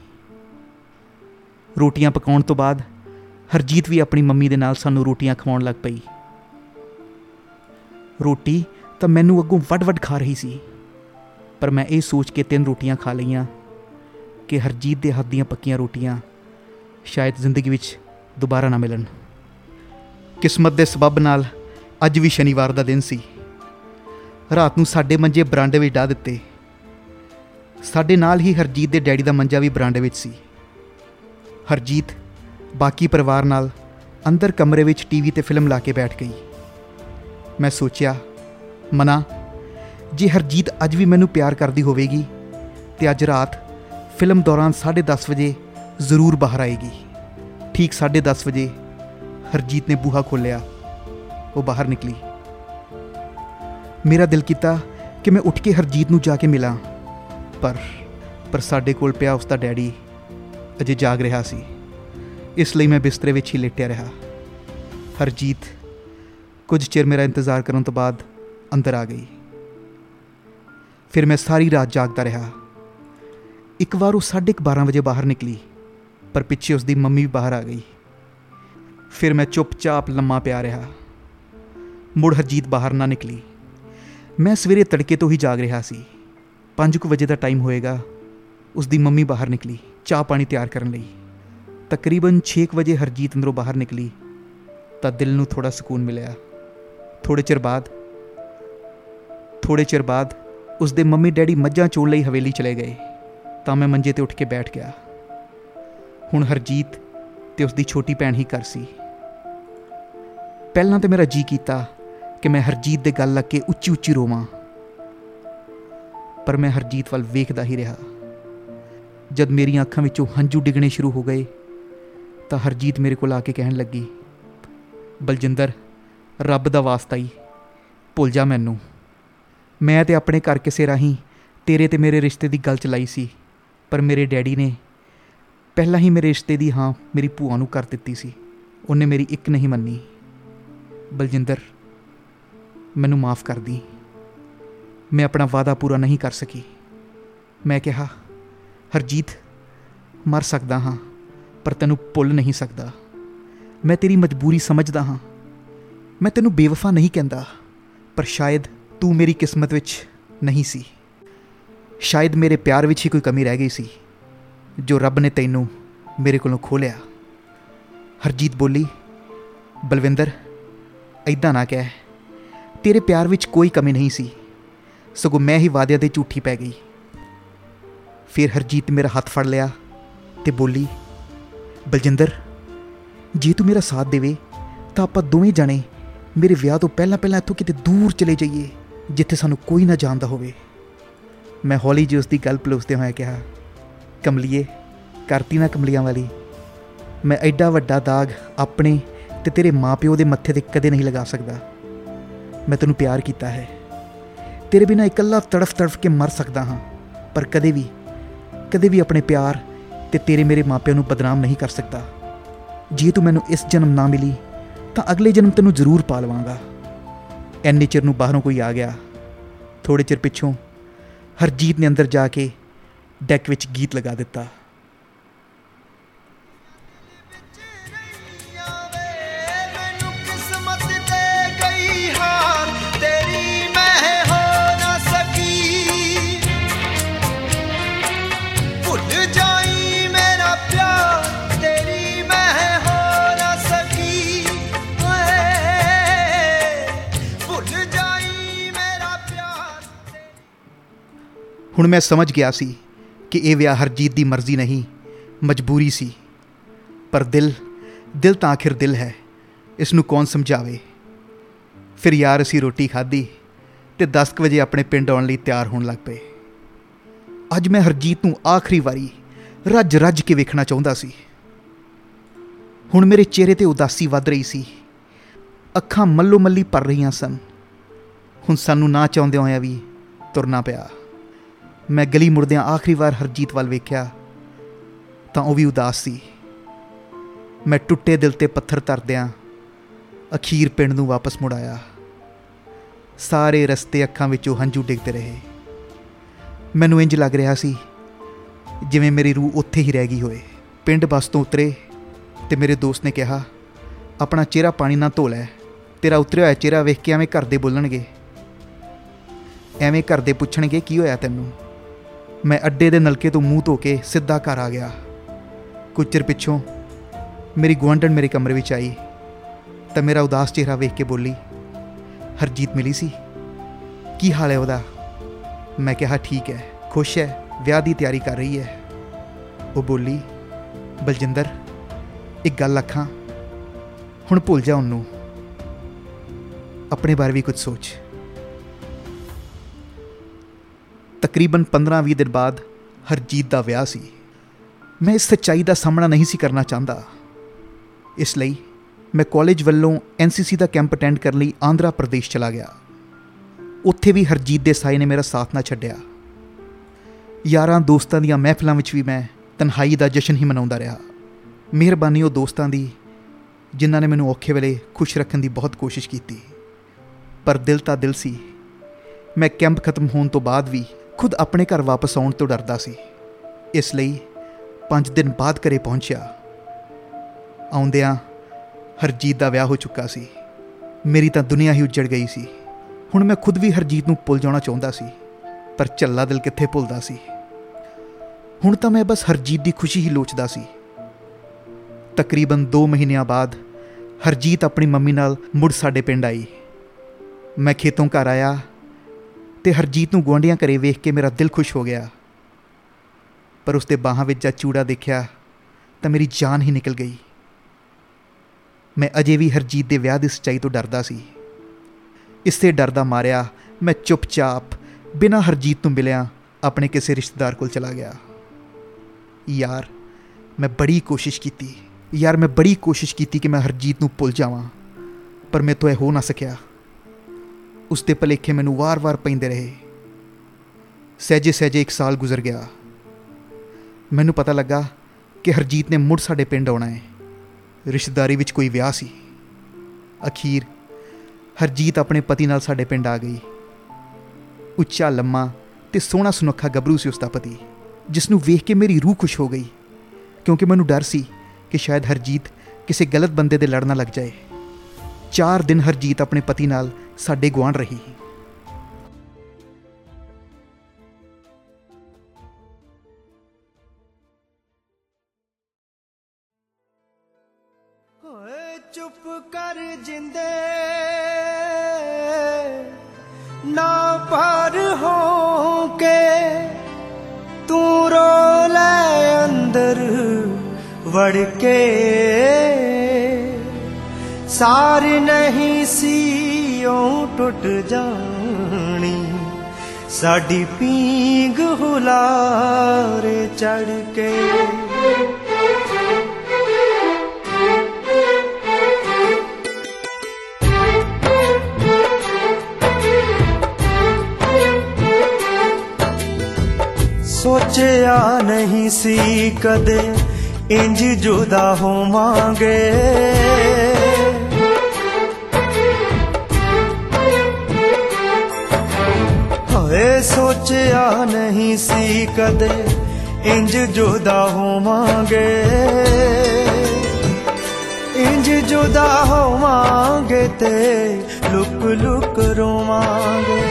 ਰੋਟੀਆਂ ਪਕਾਉਣ ਤੋਂ ਬਾਅਦ ਹਰਜੀਤ ਵੀ ਆਪਣੀ ਮੰਮੀ ਦੇ ਨਾਲ ਸਾਨੂੰ ਰੋਟੀਆਂ ਖਵਾਉਣ ਲੱਗ ਪਈ। ਰੋਟੀ ਤਾਂ ਮੈਨੂੰ ਅੱਗੋਂ ਵੱਡ-ਵੱਡ ਖਾ ਰਹੀ ਸੀ। ਪਰ ਮੈਂ ਇਹ ਸੋਚ ਕੇ ਤਿੰਨ ਰੋਟੀਆਂ ਖਾ ਲਈਆਂ ਕਿ ਹਰਜੀਤ ਦੇ ਹੱਥ ਦੀਆਂ ਪੱਕੀਆਂ ਰੋਟੀਆਂ ਸ਼ਾਇਦ ਜ਼ਿੰਦਗੀ ਵਿੱਚ ਦੁਬਾਰਾ ਨਾ ਮਿਲਣ। ਕਿਸਮਤ ਦੇ ਸਬਬ ਨਾਲ ਅੱਜ ਵੀ ਸ਼ਨੀਵਾਰ ਦਾ ਦਿਨ ਸੀ। ਰਾਤ ਨੂੰ ਸਾਡੇ ਮੰਜੇ ਬਰਾਂਡੇ ਵਿੱਚ ਡਾ ਦਿੱਤੇ। ਸਾਡੇ ਨਾਲ ਹੀ ਹਰਜੀਤ ਦੇ ਡੈਡੀ ਦਾ ਮੰਜਾ ਵੀ ਬਰਾਂਡੇ ਵਿੱਚ ਸੀ। ਹਰਜੀਤ ਬਾਕੀ ਪਰਿਵਾਰ ਨਾਲ ਅੰਦਰ ਕਮਰੇ ਵਿੱਚ ਟੀਵੀ ਤੇ ਫਿਲਮ ਲਾ ਕੇ ਬੈਠ ਗਈ। ਮੈਂ ਸੋਚਿਆ ਮਨਾ, ਜੇ ਹਰਜੀਤ ਅੱਜ ਵੀ ਮੈਨੂੰ ਪਿਆਰ ਕਰਦੀ ਹੋਵੇਗੀ, ਤੇ ਅੱਜ ਰਾਤ ਫਿਲਮ ਦੌਰਾਨ 10:30 ਵਜੇ ਜ਼ਰੂਰ ਬਾਹਰ ਆਏਗੀ। ਠੀਕ 10:30 ਵਜੇ ਹਰਜੀਤ ਨੇ ਬੂਹਾ ਖੋਲ੍ਹਿਆ, ਉਹ ਬਾਹਰ ਨਿਕਲੀ। ਮੇਰਾ ਦਿਲ ਕੀਤਾ ਕਿ ਮੈਂ ਉੱਠ ਕੇ ਹਰਜੀਤ ਨੂੰ ਜਾ ਕੇ ਮਿਲਾਂ, ਪਰ ਪਰ ਸਾਡੇ ਕੋਲ ਪਿਆ ਉਸ ਦਾ ਡੈਡੀ ਅਜੇ ਜਾਗ ਰਿਹਾ ਸੀ। ਇਸ ਲਈ ਮੈਂ ਬਿਸਤਰੇ ਵਿੱਚ ਹੀ ਲੇਟਿਆ ਰਿਹਾ। ਹਰਜੀਤ ਕੁਝ ਚਿਰ ਮੇਰਾ ਇੰਤਜ਼ਾਰ ਕਰਨ ਤੋਂ ਬਾਅਦ ਅੰਦਰ ਆ ਗਈ। ਫਿਰ ਮੈਂ ਸਾਰੀ ਰਾਤ ਜਾਗਦਾ ਰਿਹਾ। ਇੱਕ ਵਾਰ ਉਹ 12:30 ਵਜੇ ਬਾਹਰ ਨਿਕਲੀ, ਪਰ ਪਿੱਛੇ ਉਸ ਦੀ ਮੰਮੀ ਵੀ ਬਾਹਰ ਆ ਗਈ। ਫਿਰ ਮੈਂ ਚੁੱਪਚਾਪ ਲੰਮਾ ਪਿਆ ਰਿਹਾ। ਮੁੜ ਹਰਜੀਤ ਬਾਹਰ ਨਾ ਨਿਕਲੀ। ਮੈਂ ਸਵੇਰੇ ਤੜਕੇ ਤੋਂ ਹੀ ਜਾਗ ਰਿਹਾ ਸੀ। 5:00 ਵਜੇ ਦਾ ਟਾਈਮ ਹੋਏਗਾ। ਉਸ ਦੀ ਮੰਮੀ ਬਾਹਰ ਨਿਕਲੀ, ਚਾਹ ਪਾਣੀ ਤਿਆਰ ਕਰਨ ਲਈ। ਤਕਰੀਬਨ 6 ਵਜੇ ਹਰਜੀਤ ਅੰਦਰੋਂ ਬਾਹਰ ਨਿਕਲੀ। ਤਾਂ ਦਿਲ ਨੂੰ ਥੋੜਾ ਸਕੂਨ ਮਿਲਿਆ। ਥੋੜੇ ਚਿਰ ਬਾਅਦ ਥੋੜੇ ਚਿਰ ਬਾਅਦ ਉਸ ਦੇ ਮੰਮੀ ਡੈਡੀ ਮੱਝਾਂ ਚੋਣ ਲਈ ਹਵੇਲੀ ਚਲੇ ਗਏ, ਤਾਂ ਮੈਂ ਮੰਜੇ ਤੇ ਉੱਠ ਕੇ ਬੈਠ ਗਿਆ। ਹੁਣ ਹਰਜੀਤ ਤੇ ਉਸ ਦੀ ਛੋਟੀ ਭੈਣ ਹੀ ਘਰ ਸੀ। ਪਹਿਲਾਂ ਤੇ ਮੇਰਾ ਜੀ ਕੀਤਾ ਕਿ ਮੈਂ ਹਰਜੀਤ ਦੇ ਗੱਲ ਲੱਗ ਕੇ ਉੱਚੀ ਉੱਚੀ ਰੋਵਾਂ। ਪਰ ਮੈਂ ਹਰਜੀਤ ਵੱਲ ਵੇਖਦਾ ਹੀ ਰਿਹਾ। ਜਦ ਮੇਰੀਆਂ ਅੱਖਾਂ ਵਿੱਚੋਂ ਹੰਝੂ ਡਿੱਗਣੇ ਸ਼ੁਰੂ ਹੋ ਗਏ, ਤਾਂ ਹਰਜੀਤ ਮੇਰੇ ਕੋਲ ਆ ਕੇ ਕਹਿਣ ਲੱਗੀ, ਬਲਜਿੰਦਰ, ਰੱਬ ਦਾ ਵਾਸਤਾ ਹੀ ਭੁੱਲ ਜਾ ਮੈਨੂੰ। ਮੈਂ ਤੇ ਆਪਣੇ ਘਰ ਕਿਸੇ ਰਾਹੀਂ ਤੇਰੇ ਤੇ ਮੇਰੇ ਰਿਸ਼ਤੇ ਦੀ ਗੱਲ ਚਲਾਈ ਸੀ, ਪਰ ਮੇਰੇ ਡੈਡੀ ਨੇ ਪਹਿਲਾਂ ਹੀ ਮੇਰੇ ਰਿਸ਼ਤੇ ਦੀ ਹਾਂ ਮੇਰੀ ਭੂਆ ਨੂੰ ਕਰ ਦਿੱਤੀ ਸੀ। ਉਹਨੇ ਮੇਰੀ ਇੱਕ ਨਹੀਂ ਮੰਨੀ। ਬਲਜਿੰਦਰ, ਮੈਨੂੰ ਮਾਫ ਕਰ ਦੀ। ਮੈਂ ਆਪਣਾ ਵਾਅਦਾ ਪੂਰਾ ਨਹੀਂ ਕਰ ਸਕੀ। ਮੈਂ ਕਿਹਾ, ਹਰਜੀਤ, ਮਰ ਸਕਦਾ ਹਾਂ, ਪਰ ਤੈਨੂੰ ਭੁੱਲ ਨਹੀਂ ਸਕਦਾ। ਮੈਂ ਤੇਰੀ ਮਜਬੂਰੀ ਸਮਝਦਾ ਹਾਂ। ਮੈਂ ਤੈਨੂੰ ਬੇਵਫਾ ਨਹੀਂ ਕਹਿੰਦਾ, ਪਰ ਸ਼ਾਇਦ ਤੂੰ ਮੇਰੀ ਕਿਸਮਤ ਵਿੱਚ ਨਹੀਂ ਸੀ। ਸ਼ਾਇਦ ਮੇਰੇ ਪਿਆਰ ਵਿੱਚ ਹੀ ਕੋਈ ਕਮੀ ਰਹਿ ਗਈ ਸੀ, ਜੋ ਰੱਬ ਨੇ ਤੈਨੂੰ ਮੇਰੇ ਕੋਲੋਂ ਖੋਲਿਆ। ਹਰਜੀਤ ਬੋਲੀ, ਬਲਵਿੰਦਰ ਐਦਾਂ ਨਾ ਕਹਿ, ਤੇਰੇ ਪਿਆਰ ਵਿੱਚ ਕੋਈ ਕਮੀ ਨਹੀਂ ਸੀ, ਸਗੋਂ ਮੈਂ ਹੀ ਵਾਅਦਿਆਂ ਤੇ ਝੂਠੀ ਪੈ ਗਈ। ਫਿਰ ਹਰਜੀਤ ਮੇਰਾ ਹੱਥ ਫੜ ਲਿਆ ਤੇ ਬੋਲੀ, ਬਲਜਿੰਦਰ, ਜੇ ਤੂੰ ਮੇਰਾ ਸਾਥ ਦੇਵੇ, ਤਾਂ ਆਪਾਂ ਦੋਵੇਂ ਜਣੇ ਮੇਰੇ ਵਿਆਹ ਤੋਂ ਪਹਿਲਾਂ ਪਹਿਲਾਂ ਇੱਥੋਂ ਕਿਤੇ ਦੂਰ ਚਲੇ ਜਾਈਏ। ਜਿੱਥੇ ਸਾਨੂੰ ਕੋਈ ਨਾ ਜਾਣਦਾ ਹੋਵੇ। ਮੈਂ ਹੌਲੀ ਜਿਹੀ ਉਸ ਦੀ ਗੱਲ ਪਲੋਸਦੇ ਹੋਇਆ ਕਿਹਾ, ਕਮਲੀਏ, ਕਰਤੀ ਨਾ ਕਮਲੀਆਂ ਵਾਲੀ। ਮੈਂ ਐਡਾ ਵੱਡਾ ਦਾਗ ਆਪਣੇ ਤੇ ਤੇਰੇ ਮਾਪਿਓ ਦੇ ਮੱਥੇ ਤੇ ਕਦੇ ਨਹੀਂ ਲਗਾ ਸਕਦਾ। ਮੈਂ ਤੈਨੂੰ ਪਿਆਰ ਕੀਤਾ ਹੈ। ਤੇਰੇ ਬਿਨਾ ਇਕੱਲਾ ਤੜਫ ਤੜਫ ਕੇ ਮਰ ਸਕਦਾ ਹਾਂ, ਪਰ ਕਦੇ ਵੀ ਕਦੇ ਵੀ ਆਪਣੇ ਪਿਆਰ ਤੇ ਤੇਰੇ ਮੇਰੇ ਮਾਪਿਆਂ ਨੂੰ ਬਦਨਾਮ ਨਹੀਂ ਕਰ ਸਕਦਾ। ਜੇ ਤੂੰ ਮੈਨੂੰ ਇਸ ਜਨਮ ਨਾ ਮਿਲੀ, ਤਾਂ ਅਗਲੇ ਜਨਮ ਤੈਨੂੰ ਜ਼ਰੂਰ ਪਾ ਲਵਾਂਗਾ ਐਨੇ ਚਿਰ ਨੂੰ ਬਾਹਰੋਂ ਕੋਈ ਆ ਗਿਆ। ਥੋੜੇ ਚਿਰ ਪਿੱਛੋਂ ਹਰਜੀਤ ਨੇ ਅੰਦਰ ਜਾ ਕੇ ਡੈਕ ਵਿੱਚ ਗੀਤ ਲਗਾ ਦਿੱਤਾ। ਹੁਣ ਮੈਂ ਸਮਝ ਗਿਆ ਸੀ ਕਿ ਇਹ ਵਿਆਹ ਹਰਜੀਤ ਦੀ ਮਰਜ਼ੀ ਨਹੀਂ, ਮਜਬੂਰੀ ਸੀ। ਪਰ ਦਿਲ ਦਿਲ ਤਾਂ ਆਖਿਰ ਦਿਲ ਹੈ ਇਸ ਨੂੰ ਕੌਣ ਸਮਝਾਵੇ? ਫਿਰ ਯਾਰ ਅਸੀਂ ਰੋਟੀ ਖਾਧੀ ਤੇ 10 ਕੁ ਵਜੇ ਆਪਣੇ ਪਿੰਡ ਆਉਣ ਲਈ ਤਿਆਰ ਹੋਣ ਲੱਗ ਪਏ। ਅੱਜ ਮੈਂ ਹਰਜੀਤ ਨੂੰ ਆਖਰੀ ਵਾਰੀ ਰੱਜ ਰੱਜ ਕੇ ਵੇਖਣਾ ਚਾਹੁੰਦਾ ਸੀ। ਹੁਣ ਮੇਰੇ ਚਿਹਰੇ ਤੇ ਉਦਾਸੀ ਵੱਧ ਰਹੀ ਸੀ। ਅੱਖਾਂ ਮੱਲੋ ਮੱਲੀ ਭਰ ਰਹੀਆਂ ਸਨ। ਹੁਣ ਸਾਨੂੰ ਨਾ ਚਾਹੁੰਦੇ ਹੋਇਆਂ ਵੀ ਤੁਰਨਾ ਪਿਆ। ਮੈਂ ਗਲੀ ਮੁੜਦਿਆਂ ਆਖਰੀ ਵਾਰ ਹਰਜੀਤ ਵੱਲ ਵੇਖਿਆ, ਤਾਂ ਉਹ ਵੀ ਉਦਾਸ ਸੀ। ਮੈਂ ਟੁੱਟੇ ਦਿਲ ਤੇ ਪੱਥਰ ਧਰਦਿਆਂ ਅਖੀਰ ਪਿੰਡ ਨੂੰ ਵਾਪਸ ਮੁੜ ਆਇਆ। ਸਾਰੇ ਰਸਤੇ ਅੱਖਾਂ ਵਿੱਚੋਂ ਹੰਝੂ ਡਿੱਗਦੇ ਰਹੇ। ਮੈਨੂੰ ਇੰਜ ਲੱਗ ਰਿਹਾ ਸੀ, ਜਿਵੇਂ ਮੇਰੀ ਰੂਹ ਉੱਥੇ ਹੀ ਰਹਿ ਗਈ ਹੋਵੇ। ਪਿੰਡ ਬੱਸ ਤੋਂ ਉਤਰੇ ਤੇ ਮੇਰੇ ਦੋਸਤ ਨੇ ਕਿਹਾ, ਆਪਣਾ ਚਿਹਰਾ ਪਾਣੀ ਨਾਲ ਧੋ ਲੈ। ਤੇਰਾ ਉਤਰਿਆ ਹੋਇਆ ਚਿਹਰਾ ਵੇਖ ਕੇ ਐਵੇਂ ਘਰ ਦੇ ਬੋਲਣਗੇ। ਐਵੇਂ ਘਰ ਦੇ ਪੁੱਛਣਗੇ ਕੀ ਹੋਇਆ ਤੈਨੂੰ? ਮੈਂ ਅੱਡੇ ਦੇ ਨਲਕੇ ਤੋਂ ਮੂੰਹ ਧੋ ਕੇ ਸਿੱਧਾ ਘਰ ਆ ਗਿਆ। ਕੁਝ ਚਿਰ ਪਿੱਛੋਂ ਮੇਰੀ ਗੁਆਂਢਣ ਮੇਰੇ ਕਮਰੇ ਵਿੱਚ ਆਈ ਤਾਂ ਮੇਰਾ ਉਦਾਸ ਚਿਹਰਾ ਵੇਖ ਕੇ ਬੋਲੀ, ਹਰਜੀਤ ਮਿਲੀ ਸੀ? ਕੀ ਹਾਲ ਹੈ ਉਹਦਾ? ਮੈਂ ਕਿਹਾ, ਠੀਕ ਹੈ, ਖੁਸ਼ ਹੈ, ਵਿਆਹ ਦੀ ਤਿਆਰੀ ਕਰ ਰਹੀ ਹੈ। ਉਹ ਬੋਲੀ, ਬਲਜਿੰਦਰ, ਇੱਕ ਗੱਲ ਆਖਾਂ, ਹੁਣ ਭੁੱਲ ਜਾ ਉਹਨੂੰ। ਆਪਣੇ ਬਾਰੇ ਵੀ ਕੁਝ ਸੋਚ। ਤਕਰੀਬਨ 15-20 ਦਿਨ ਬਾਅਦ ਹਰਜੀਤ ਦਾ ਵਿਆਹ ਸੀ। ਮੈਂ ਇਸ ਸੱਚਾਈ ਦਾ ਸਾਹਮਣਾ ਨਹੀਂ ਸੀ ਕਰਨਾ ਚਾਹੁੰਦਾ। ਇਸ ਲਈ ਮੈਂ ਕਾਲਜ ਵੱਲੋਂ ਐਨਸੀਸੀ ਦਾ ਕੈਂਪ ਅਟੈਂਡ ਕਰਨ ਲਈ ਆਂਧਰਾ ਪ੍ਰਦੇਸ਼ ਚਲਾ ਗਿਆ। ਉੱਥੇ ਵੀ ਹਰਜੀਤ ਦੇ ਸਾਈ ਨੇ ਮੇਰਾ ਸਾਥ ਨਾ ਛੱਡਿਆ। ਯਾਰਾਂ ਦੋਸਤਾਂ ਦੀਆਂ ਮਹਿਫਲਾਂ ਵਿੱਚ ਵੀ ਮੈਂ ਤਨਹਾਈ ਦਾ ਜਸ਼ਨ ਹੀ ਮਨਾਉਂਦਾ ਰਿਹਾ। ਮਿਹਰਬਾਨੀ ਉਹ ਦੋਸਤਾਂ ਦੀ, ਜਿਨ੍ਹਾਂ ਨੇ ਮੈਨੂੰ ਔਖੇ ਵੇਲੇ ਖੁਸ਼ ਰੱਖਣ ਦੀ ਬਹੁਤ ਕੋਸ਼ਿਸ਼ ਕੀਤੀ। ਪਰ ਦਿਲ ਤਾਂ ਦਿਲ ਸੀ। ਮੈਂ ਕੈਂਪ ਖਤਮ ਹੋਣ ਤੋਂ ਬਾਅਦ ਵੀ ਖੁਦ ਆਪਣੇ ਘਰ ਵਾਪਸ ਆਉਣ ਤੋਂ ਡਰਦਾ ਸੀ। ਇਸ ਲਈ 5 ਦਿਨ ਬਾਅਦ ਘਰੇ ਪਹੁੰਚਿਆ। ਆਉਂਦਿਆਂ ਹਰਜੀਤ ਦਾ ਵਿਆਹ ਹੋ ਚੁੱਕਾ ਸੀ। ਮੇਰੀ ਤਾਂ ਦੁਨੀਆ ਹੀ ਉੱਜੜ ਗਈ ਸੀ। ਹੁਣ ਮੈਂ ਖੁਦ ਵੀ ਹਰਜੀਤ ਨੂੰ ਭੁੱਲ ਜਾਣਾ ਚਾਹੁੰਦਾ ਸੀ, ਪਰ ਝੱਲਾ ਦਿਲ ਕਿੱਥੇ ਭੁੱਲਦਾ ਸੀ? ਹੁਣ ਤਾਂ ਮੈਂ ਬਸ ਹਰਜੀਤ ਦੀ ਖੁਸ਼ੀ ਹੀ ਲੋਚਦਾ ਸੀ। ਤਕਰੀਬਨ 2 ਮਹੀਨਿਆਂ ਬਾਅਦ ਹਰਜੀਤ ਆਪਣੀ ਮੰਮੀ ਨਾਲ ਮੁੜ ਸਾਡੇ ਪਿੰਡ ਆਈ। ਮੈਂ ਖੇਤੋਂ ਘਰ ਆਇਆ ਤੇ ਹਰਜੀਤ ਨੂੰ ਗੁਆਂਢੀਆਂ ਘਰੇ ਵੇਖ ਕੇ ਮੇਰਾ ਦਿਲ ਖੁਸ਼ ਹੋ ਗਿਆ। ਪਰ ਉਸਦੇ ਬਾਹਾਂ ਵਿੱਚ ਜਦ ਚੂੜਾ ਦੇਖਿਆ, ਤਾਂ ਮੇਰੀ ਜਾਨ ਹੀ ਨਿਕਲ ਗਈ। ਮੈਂ ਅਜੇ ਵੀ ਹਰਜੀਤ ਦੇ ਵਿਆਹ ਦੀ ਸੱਚਾਈ ਤੋਂ ਡਰਦਾ ਸੀ। ਇਸੇ ਡਰ ਦਾ ਮਾਰਿਆ ਮੈਂ ਚੁੱਪਚਾਪ ਬਿਨਾਂ ਹਰਜੀਤ ਤੋਂ ਮਿਲਿਆ ਆਪਣੇ ਕਿਸੇ ਰਿਸ਼ਤੇਦਾਰ ਕੋਲ ਚਲਾ ਗਿਆ। ਯਾਰ, ਮੈਂ ਬੜੀ ਕੋਸ਼ਿਸ਼ ਕੀਤੀ। ਯਾਰ, ਮੈਂ ਬੜੀ ਕੋਸ਼ਿਸ਼ ਕੀਤੀ ਕਿ ਮੈਂ ਹਰਜੀਤ ਨੂੰ ਭੁੱਲ ਜਾਵਾਂ, ਪਰ ਮੇਰੇ ਤੋਂ ਇਹ ਹੋ ਨਾ ਸਕਿਆ। ਉਸ ਦੇ ਭਲੇਖੇ ਮੈਨੂੰ ਵਾਰ-ਵਾਰ ਪੈਂਦੇ ਰਹੇ। ਸਹਿਜੇ ਸਹਿਜੇ ਇੱਕ ਸਾਲ ਗੁਜ਼ਰ ਗਿਆ। ਮੈਨੂੰ ਪਤਾ ਲੱਗਾ ਕਿ ਹਰਜੀਤ ਨੇ ਮੁੜ ਸਾਡੇ ਪਿੰਡ ਆਉਣਾ ਹੈ। ਰਿਸ਼ਤੇਦਾਰੀ ਵਿੱਚ ਕੋਈ ਵਿਆਹ ਸੀ। ਅਖੀਰ ਹਰਜੀਤ ਆਪਣੇ ਪਤੀ ਨਾਲ ਸਾਡੇ ਪਿੰਡ ਆ ਗਈ। ਉੱਚਾ, ਲੰਮਾ ਤੇ ਸੋਹਣਾ ਸੁਨੱਖਾ ਗੱਭਰੂ ਸੀ ਉਸ ਦਾ ਪਤੀ, ਜਿਸ ਨੂੰ ਵੇਖ ਕੇ ਮੇਰੀ ਰੂਹ ਖੁਸ਼ ਹੋ ਗਈ, ਕਿਉਂਕਿ ਮੈਨੂੰ ਡਰ ਸੀ ਕਿ ਸ਼ਾਇਦ ਹਰਜੀਤ ਕਿਸੇ ਗਲਤ ਬੰਦੇ ਦੇ ਲੜਨਾ ਲੱਗ ਜਾਏ। 4 ਦਿਨ ਹਰਜੀਤ ਆਪਣੇ ਪਤੀ ਨਾਲ ਸਾਡੇ ਗੁਆਂਢ ਰਹੀ ਹੋਏ ਚੁੱਪ ਕਰ ਜਿੰਦੇ, ਨਾ ਪਰ ਹੋ ਕੇ ਤੂੰ ਰੋ ਲੈ ਅੰਦਰ ਵੜ ਕੇ। ਸਾਰ ਨਹੀਂ ਸੀ ਓ ਟੁੱਟ ਜਾਣੀ? ਸਾਡੀ ਪੀਂਗ ਹੁਲਾਰੇ ਚੜ ਕੇ। ਸੋਚਿਆ ਨਹੀਂ ਸੀ ਕਦੇ, ਇੰਜ ਜੁਦਾ ਹੋਵਾਂਗੇ। ਸੋਚਿਆ ਨਹੀਂ ਸੀ ਕਦੇ, ਇੰਜ ਜੁਦਾ ਹੋਵਾਂਗੇ। ਇੰਜ ਜੁਦਾ ਹੋਵਾਂਗੇ ਤੇ ਲੁਕ ਲੁਕ ਰੋਵਾਂਗੇ।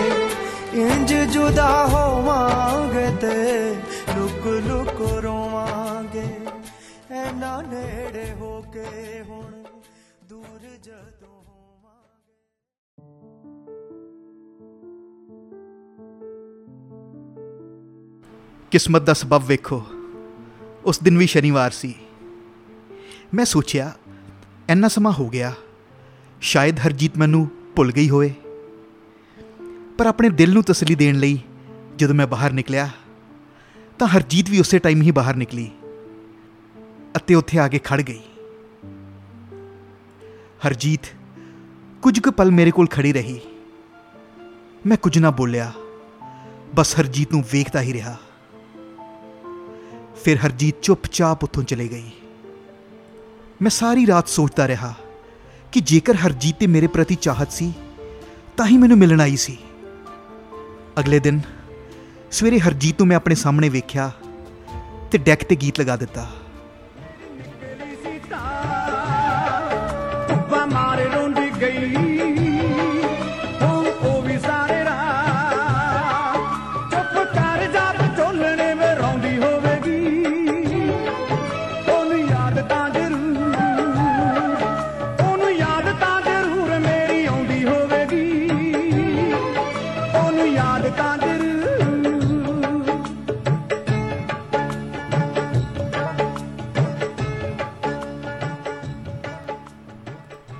ਇੰਜ ਜੁਦਾ ਹੋਵਾਂਗੇ ਤੇ ਲੁਕ ਲੁਕ ਰੋਵਾਂਗੇ। ਐਨਾ ਨੇੜੇ ਹੋ ਕੇ ਹੁਣ ਕਿਸਮਤ ਦਾ ਸਬਬ ਵੇਖੋ। ਉਸ ਦਿਨ ਵੀ ਸ਼ਨੀਵਾਰ ਸੀ। ਮੈਂ ਸੋਚਿਆ, ਇੰਨਾ ਸਮਾਂ ਹੋ ਗਿਆ, ਸ਼ਾਇਦ ਹਰਜੀਤ ਮੈਨੂੰ ਭੁੱਲ ਗਈ ਹੋਵੇ। ਪਰ ਆਪਣੇ ਦਿਲ ਨੂੰ ਤਸੱਲੀ ਦੇਣ ਲਈ ਜਦੋਂ ਮੈਂ ਬਾਹਰ ਨਿਕਲਿਆ, ਤਾਂ ਹਰਜੀਤ ਵੀ ਉਸੇ ਟਾਈਮ ਹੀ ਬਾਹਰ ਨਿਕਲੀ ਅਤੇ ਉੱਥੇ ਆ ਕੇ ਖੜ ਗਈ। ਹਰਜੀਤ ਕੁਝ ਕੁ ਪਲ ਮੇਰੇ ਕੋਲ ਖੜੀ ਰਹੀ। ਮੈਂ ਕੁਝ ਨਾ ਬੋਲਿਆ, ਬਸ ਹਰਜੀਤ ਨੂੰ ਵੇਖਦਾ ਹੀ ਰਿਹਾ। ਫਿਰ ਹਰਜੀਤ ਚੁੱਪਚਾਪ ਉੱਥੋਂ ਚਲੇ ਗਈ। ਮੈਂ ਸਾਰੀ ਰਾਤ ਸੋਚਦਾ ਰਿਹਾ ਕਿ ਜੇਕਰ ਹਰਜੀਤ ਤੇ ਮੇਰੇ ਪ੍ਰਤੀ ਚਾਹਤ ਸੀ, ਤਾਂ ਹੀ ਮੈਨੂੰ ਮਿਲਣ ਆਈ ਸੀ। ਅਗਲੇ ਦਿਨ ਸਵੇਰੇ ਹਰਜੀਤ ਨੂੰ ਮੈਂ ਆਪਣੇ ਸਾਹਮਣੇ ਵੇਖਿਆ ਤੇ ਡੈਕ ਤੇ ਗੀਤ ਲਗਾ ਦਿੱਤਾ।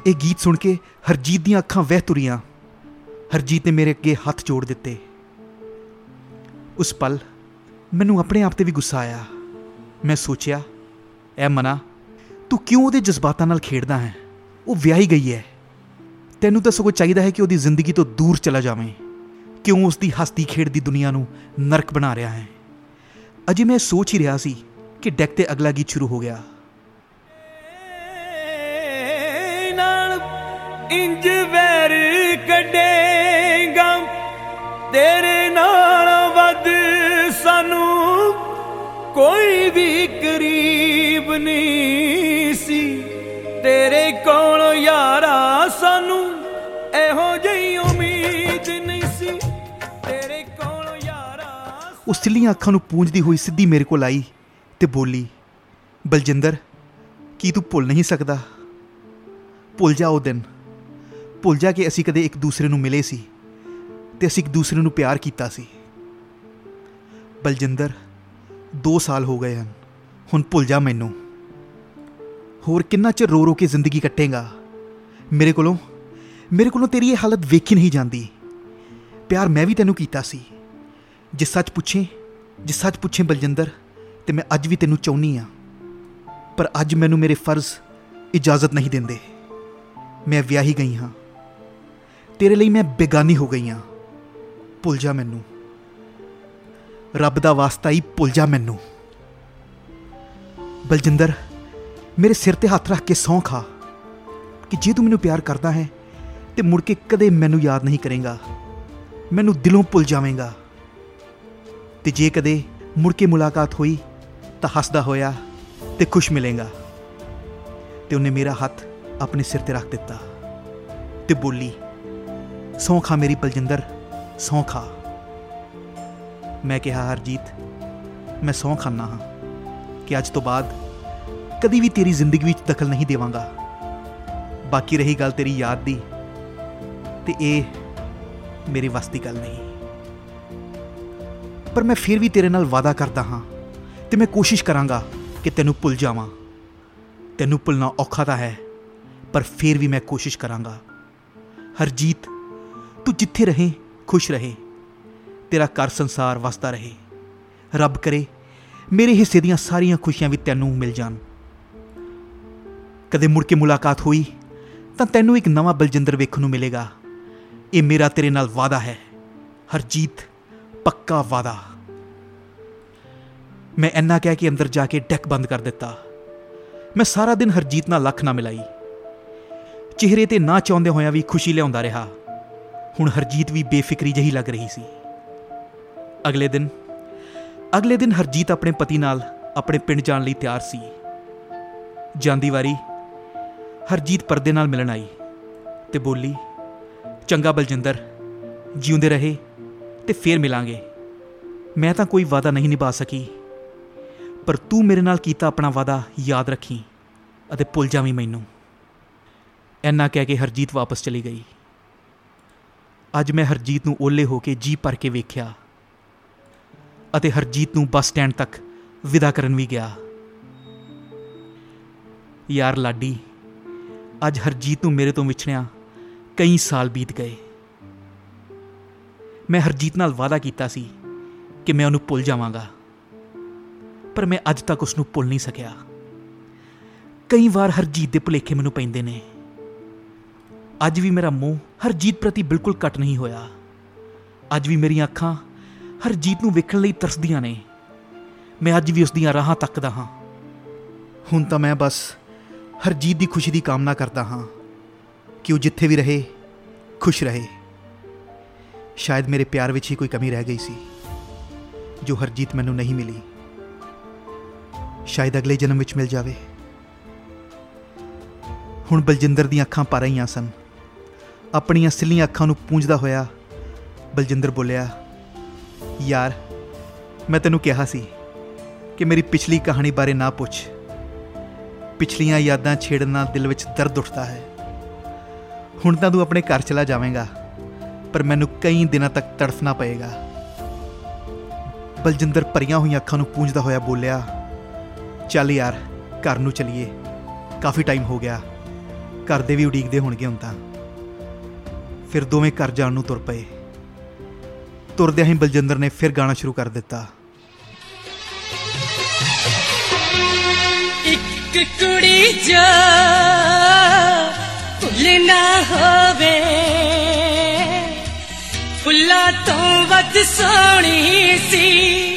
ਇਹ ਗੀਤ ਸੁਣ ਕੇ ਹਰਜੀਤ ਦੀਆਂ ਅੱਖਾਂ ਵਹਿ ਤੁਰੀਆਂ। ਹਰਜੀਤ ਨੇ ਮੇਰੇ ਅੱਗੇ ਹੱਥ ਜੋੜ ਦਿੱਤੇ। ਉਸ ਪਲ ਮੈਨੂੰ ਆਪਣੇ ਆਪ ਤੇ ਵੀ ਗੁੱਸਾ ਆਇਆ। ਮੈਂ ਸੋਚਿਆ, ਐ ਮਨਾ, ਤੂੰ ਕਿਉਂ ਉਹਦੇ ਜਜ਼ਬਾਤਾਂ ਨਾਲ ਖੇਡਦਾ ਹੈ? ਉਹ ਵਿਆਹੀ ਗਈ ਹੈ ਤੈਨੂੰ ਤਾਂ ਸਗੋਂ ਚਾਹੀਦਾ ਹੈ ਕਿ ਉਹਦੀ ਜ਼ਿੰਦਗੀ ਤੋਂ ਦੂਰ ਚਲਾ ਜਾਵੇਂ। ਕਿਉਂ ਉਸ ਦੀ ਹਸਤੀ ਖੇਡਦੀ ਦੁਨੀਆ ਨੂੰ ਨਰਕ ਬਣਾ ਰਿਹਾ ਹੈ? ਅਜੇ ਮੈਂ ਸੋਚ ਹੀ ਰਿਹਾ ਸੀ ਕਿ ਡੈਕ ਤੇ ਅਗਲਾ ਗੀਤ ਸ਼ੁਰੂ ਹੋ ਗਿਆ। ਇੰਜ ਵੈਰ ਕੱਢੇਗਾ। ਤੇਰੇ ਨਾਲ ਵੱਧ ਸਾਨੂੰ ਕੋਈ ਵੀ ਕਰੀਬ ਨਹੀਂ ਸੀ। ਤੇਰੇ ਕੋਲ ਯਾਰਾ ਸਾਨੂੰ ਇਹੋ ਜਿਹੀ ਉਮੀਦ ਨਹੀਂ ਸੀ। ਤੇਰੇ ਕੋਲ ਯਾਰਾ ਉਹ ਸਿੱਲੀਆਂ ਅੱਖਾਂ ਨੂੰ ਪੂੰਝਦੀ ਹੋਈ ਸਿੱਧੀ ਮੇਰੇ ਕੋਲ ਆਈ ਤੇ ਬੋਲੀ, ਬਲਜਿੰਦਰ, ਕੀ ਤੂੰ ਭੁੱਲ ਨਹੀਂ ਸਕਦਾ? ਭੁੱਲ ਜਾ ਉਹ ਦਿਨ। ਭੁੱਲ ਜਾ ਕਿ ਅਸੀਂ ਕਦੇ ਇੱਕ ਦੂਸਰੇ ਨੂੰ ਮਿਲੇ ਸੀ ਤੇ ਅਸੀਂ ਇੱਕ ਦੂਸਰੇ ਨੂੰ ਪਿਆਰ ਕੀਤਾ ਸੀ। ਬਲਜਿੰਦਰ 2 ਸਾਲ ਹੋ ਗਏ ਹਨ। ਹੁਣ ਭੁੱਲ ਜਾ ਮੈਨੂੰ। ਹੋਰ ਕਿੰਨਾ ਚਿਰ ਰੋ ਰੋ ਕੇ ਜ਼ਿੰਦਗੀ ਕੱਟੇਗਾ? ਮੇਰੇ ਕੋਲੋਂ ਮੇਰੇ ਕੋਲੋਂ ਤੇਰੀ ਇਹ ਹਾਲਤ ਵੇਖੀ ਨਹੀਂ ਜਾਂਦੀ। ਪਿਆਰ ਮੈਂ ਵੀ ਤੈਨੂੰ ਕੀਤਾ ਸੀ। ਜੇ ਸੱਚ ਪੁੱਛੇ, ਜੇ ਸੱਚ ਪੁੱਛੇ ਬਲਜਿੰਦਰ, ਤੇ ਮੈਂ ਅੱਜ ਵੀ ਤੈਨੂੰ ਚਾਹੁੰਨੀ ਆ ਪਰ ਅੱਜ ਮੈਨੂੰ ਮੇਰੇ ਫਰਜ਼ ਇਜਾਜ਼ਤ ਨਹੀਂ ਦਿੰਦੇ। ਮੈਂ ਵਿਆਹੀ ਗਈ ਹਾਂ। ਤੇਰੇ ਲਈ ਮੈਂ ਬੇਗਾਨੀ ਹੋ ਗਈ ਹਾਂ ਭੁੱਲ ਜਾ ਮੈਨੂੰ। ਰੱਬ ਦਾ ਵਾਸਤਾ ਹੀ ਭੁੱਲ ਜਾ ਮੈਨੂੰ। ਬਲਜਿੰਦਰ, ਮੇਰੇ ਸਿਰ ਤੇ ਹੱਥ ਰੱਖ ਕੇ ਸਹੁੰ ਖਾ, ਕਿ ਜੇ ਤੂੰ ਮੈਨੂੰ ਪਿਆਰ ਕਰਦਾ ਹੈ, ਤੇ ਮੁੜ ਕੇ ਕਦੇ ਮੈਨੂੰ ਯਾਦ ਨਹੀਂ ਕਰੇਗਾ। ਮੈਨੂੰ ਦਿਲੋਂ ਭੁੱਲ ਜਾਵੇਂਗਾ। ਤੇ ਜੇ ਕਦੇ ਮੁੜ ਕੇ ਮੁਲਾਕਾਤ ਹੋਈ, ਤਾਂ ਹੱਸਦਾ ਹੋਇਆ ਤੇ ਖੁਸ਼ ਮਿਲੇਗਾ। ਤੇ ਉਹਨੇ ਮੇਰਾ ਹੱਥ ਆਪਣੇ ਸਿਰ ਤੇ ਰੱਖ ਦਿੱਤਾ ਤੇ ਬੋਲੀ ਸਹੁੰ ਖਾ ਮੇਰੀ ਬਲਜਿੰਦਰ ਸਹੁੰ ਖਾ ਮੈਂ ਕਿਹਾ, ਹਰਜੀਤ, ਮੈਂ ਸਹੁੰ ਖਾਨਾ ਹਾਂ ਕਿ ਅੱਜ ਤੋਂ ਬਾਅਦ ਕਦੀ ਵੀ ਤੇਰੀ ਜ਼ਿੰਦਗੀ ਵਿੱਚ ਦਖਲ ਨਹੀਂ ਦੇਵਾਂਗਾ। ਬਾਕੀ ਰਹੀ ਗੱਲ ਤੇਰੀ ਯਾਦ ਦੀ ਤੇ ਇਹ ਮੇਰੇ ਵੱਸ ਦੀ ਗੱਲ ਨਹੀਂ। ਪਰ ਮੈਂ ਫਿਰ ਵੀ ਤੇਰੇ ਨਾਲ ਵਾਅਦਾ ਕਰਦਾ ਹਾਂ ਤੇ ਮੈਂ ਕੋਸ਼ਿਸ਼ ਕਰਾਂਗਾ ਕਿ ਤੈਨੂੰ ਭੁੱਲ ਜਾਵਾਂ। ਤੈਨੂੰ ਭੁੱਲਣਾ ਔਖਾ ਤਾਂ ਹੈ, ਪਰ ਫਿਰ ਵੀ ਮੈਂ ਕੋਸ਼ਿਸ਼ ਕਰਾਂਗਾ। ਹਰਜੀਤ ਤੂੰ ਜਿੱਥੇ ਰਹੇ, ਖੁਸ਼ ਰਹੇ। ਤੇਰਾ ਘਰ ਸੰਸਾਰ ਵਸਦਾ ਰਹੇ। ਰੱਬ ਕਰੇ, ਮੇਰੇ ਹਿੱਸੇ ਦੀਆਂ ਸਾਰੀਆਂ ਖੁਸ਼ੀਆਂ ਵੀ ਤੈਨੂੰ ਮਿਲ ਜਾਣ। ਕਦੇ ਮੁੜ ਕੇ ਮੁਲਾਕਾਤ ਹੋਈ, ਤਾਂ ਤੈਨੂੰ ਇੱਕ ਨਵਾਂ ਬਲਜਿੰਦਰ ਵੇਖਣ ਨੂੰ ਮਿਲੇਗਾ। ਇਹ ਮੇਰਾ ਤੇਰੇ ਨਾਲ ਵਾਅਦਾ ਹੈ। ਹਰਜੀਤ, ਪੱਕਾ ਵਾਅਦਾ। ਮੈਂ ਇੰਨਾ ਕਹਿ ਕੇ ਅੰਦਰ ਜਾ ਕੇ ਡੈਕ ਬੰਦ ਕਰ ਦਿੱਤਾ। ਮੈਂ ਸਾਰਾ ਦਿਨ ਹਰਜੀਤ ਨਾਲ ਲੱਖ ਨਾ ਮਿਲਾਈ। ਚਿਹਰੇ ਤੇ ਨਾ ਚਾਹੁੰਦੇ ਹੋਇਆਂ ਵੀ ਖੁਸ਼ੀ ਲਿਆਉਂਦਾ ਰਿਹਾ। ਹੁਣ ਹਰਜੀਤ ਵੀ ਬੇਫਿਕਰੀ ਜਹੀ ਲੱਗ ਰਹੀ ਸੀ। ਅਗਲੇ ਦਿਨ ਅਗਲੇ ਦਿਨ ਹਰਜੀਤ ਆਪਣੇ ਪਤੀ ਨਾਲ ਆਪਣੇ ਪਿੰਡ ਜਾਣ ਲਈ ਤਿਆਰ ਸੀ। ਜਾਂਦੀ ਵਾਰੀ ਹਰਜੀਤ ਪਰਦੇ ਨਾਲ ਮਿਲਣ ਆਈ ਤੇ ਬੋਲੀ, ਚੰਗਾ ਬਲਜਿੰਦਰ, ਜਿਉਂਦੇ ਰਹੇ ਤੇ ਫੇਰ ਮਿਲਾਂਗੇ। ਮੈਂ ਤਾਂ ਕੋਈ ਵਾਅਦਾ ਨਹੀਂ ਨਿਭਾ ਸਕੀ, ਪਰ ਤੂੰ ਮੇਰੇ ਨਾਲ ਕੀਤਾ ਆਪਣਾ ਵਾਅਦਾ ਯਾਦ ਰੱਖੀ ਅਤੇ ਭੁੱਲ ਜਾਵੀਂ ਮੈਨੂੰ। ਐਨਾ ਕਹਿ ਕੇ ਹਰਜੀਤ ਵਾਪਸ ਚਲੀ ਗਈ। ਅੱਜ ਮੈਂ ਹਰਜੀਤ ਨੂੰ ਓਲੇ ਹੋ ਕੇ ਜੀ ਭਰ ਕੇ ਵੇਖਿਆ ਅਤੇ ਹਰਜੀਤ ਨੂੰ ਬੱਸ ਸਟੈਂਡ ਤੱਕ ਵਿਦਾ ਕਰਨ ਵੀ ਗਿਆ। ਯਾਰ ਲਾਡੀ, ਅੱਜ ਹਰਜੀਤ ਨੂੰ ਮੇਰੇ ਤੋਂ ਵਿਛੜਿਆ ਕਈ ਸਾਲ ਬੀਤ ਗਏ। ਮੈਂ ਹਰਜੀਤ ਨਾਲ ਵਾਅਦਾ ਕੀਤਾ ਸੀ ਕਿ ਮੈਂ ਉਹਨੂੰ ਭੁੱਲ ਜਾਵਾਂਗਾ, ਪਰ ਮੈਂ ਅੱਜ ਤੱਕ ਉਸ ਨੂੰ ਭੁੱਲ ਨਹੀਂ ਸਕਿਆ। ਕਈ ਵਾਰ ਹਰਜੀਤ ਦੇ ਭੁਲੇਖੇ ਮੈਨੂੰ ਪੈਂਦੇ ਨੇ। ਅੱਜ ਵੀ ਮੇਰਾ ਮੂੰਹ ਹਰਜੀਤ ਪ੍ਰਤੀ ਬਿਲਕੁਲ ਕੱਟ ਨਹੀਂ ਹੋਇਆ। ਅੱਜ ਵੀ ਮੇਰੀਆਂ ਅੱਖਾਂ ਹਰਜੀਤ ਨੂੰ ਵੇਖਣ ਲਈ ਤਰਸਦੀਆਂ ਨੇ। ਮੈਂ ਅੱਜ ਵੀ ਉਸ ਦੀਆਂ ਰਾਹਾਂ ਤੱਕਦਾ ਹਾਂ। ਹੁਣ ਤਾਂ ਮੈਂ ਬਸ ਹਰਜੀਤ ਦੀ ਖੁਸ਼ੀ ਦੀ ਕਾਮਨਾ ਕਰਦਾ ਹਾਂ ਕਿ ਉਹ ਜਿੱਥੇ ਵੀ ਰਹੇ, ਖੁਸ਼ ਰਹੇ। ਸ਼ਾਇਦ ਮੇਰੇ ਪਿਆਰ ਵਿੱਚ ਹੀ ਕੋਈ ਕਮੀ ਰਹਿ ਗਈ ਸੀ, ਜੋ ਹਰਜੀਤ ਮੈਨੂੰ ਨਹੀਂ ਮਿਲੀ। ਸ਼ਾਇਦ ਅਗਲੇ ਜਨਮ ਵਿੱਚ ਮਿਲ ਜਾਵੇ। ਹੁਣ ਬਲਜਿੰਦਰ ਦੀਆਂ ਅੱਖਾਂ ਭਰ ਰਹੀਆਂ ਸਨ। ਆਪਣੀਆਂ ਸਿੱਲੀਆਂ ਅੱਖਾਂ ਨੂੰ ਪੂੰਝਦਾ ਹੋਇਆ ਬਲਜਿੰਦਰ ਬੋਲਿਆ, ਯਾਰ, ਮੈਂ ਤੈਨੂੰ ਕਿਹਾ ਸੀ ਕਿ ਮੇਰੀ ਪਿਛਲੀ ਕਹਾਣੀ ਬਾਰੇ ਨਾ ਪੁੱਛ। ਪਿਛਲੀਆਂ ਯਾਦਾਂ ਛੇੜਨ ਨਾਲ ਦਿਲ ਵਿੱਚ ਦਰਦ ਉੱਠਦਾ ਹੈ। ਹੁਣ ਤਾਂ ਤੂੰ ਆਪਣੇ ਘਰ ਚਲਾ ਜਾਵੇਂਗਾ, ਪਰ ਮੈਨੂੰ ਕਈ ਦਿਨਾਂ ਤੱਕ ਤੜਫਣਾ ਪਏਗਾ। ਬਲਜਿੰਦਰ ਭਰੀਆਂ ਹੋਈਆਂ ਅੱਖਾਂ ਨੂੰ ਪੂੰਝਦਾ ਹੋਇਆ ਬੋਲਿਆ, ਚੱਲ ਯਾਰ, ਘਰ ਨੂੰ ਚਲੀਏ। ਕਾਫੀ ਟਾਈਮ ਹੋ ਗਿਆ। ਘਰ ਦੇ ਵੀ ਉਡੀਕਦੇ ਹੋਣਗੇ ਹੁਣ ਤਾਂ। ਫਿਰ ਦੋਵੇਂ ਘਰ ਜਾਣ ਨੂੰ ਤੁਰ ਪਏ। ਤੁਰਦਿਆਂ ਹੀ ਬਲਜਿੰਦਰ ਨੇ ਫਿਰ ਗਾਣਾ ਸ਼ੁਰੂ ਕਰ ਦਿੱਤਾ। ਇੱਕ ਕੁੜੀ ਜੋ ਫੁੱਲ ਨਾ ਹੋਵੇ, ਫੁੱਲਾਂ ਤੋਂ ਵੱਧ ਸੋਹਣੀ ਸੀ।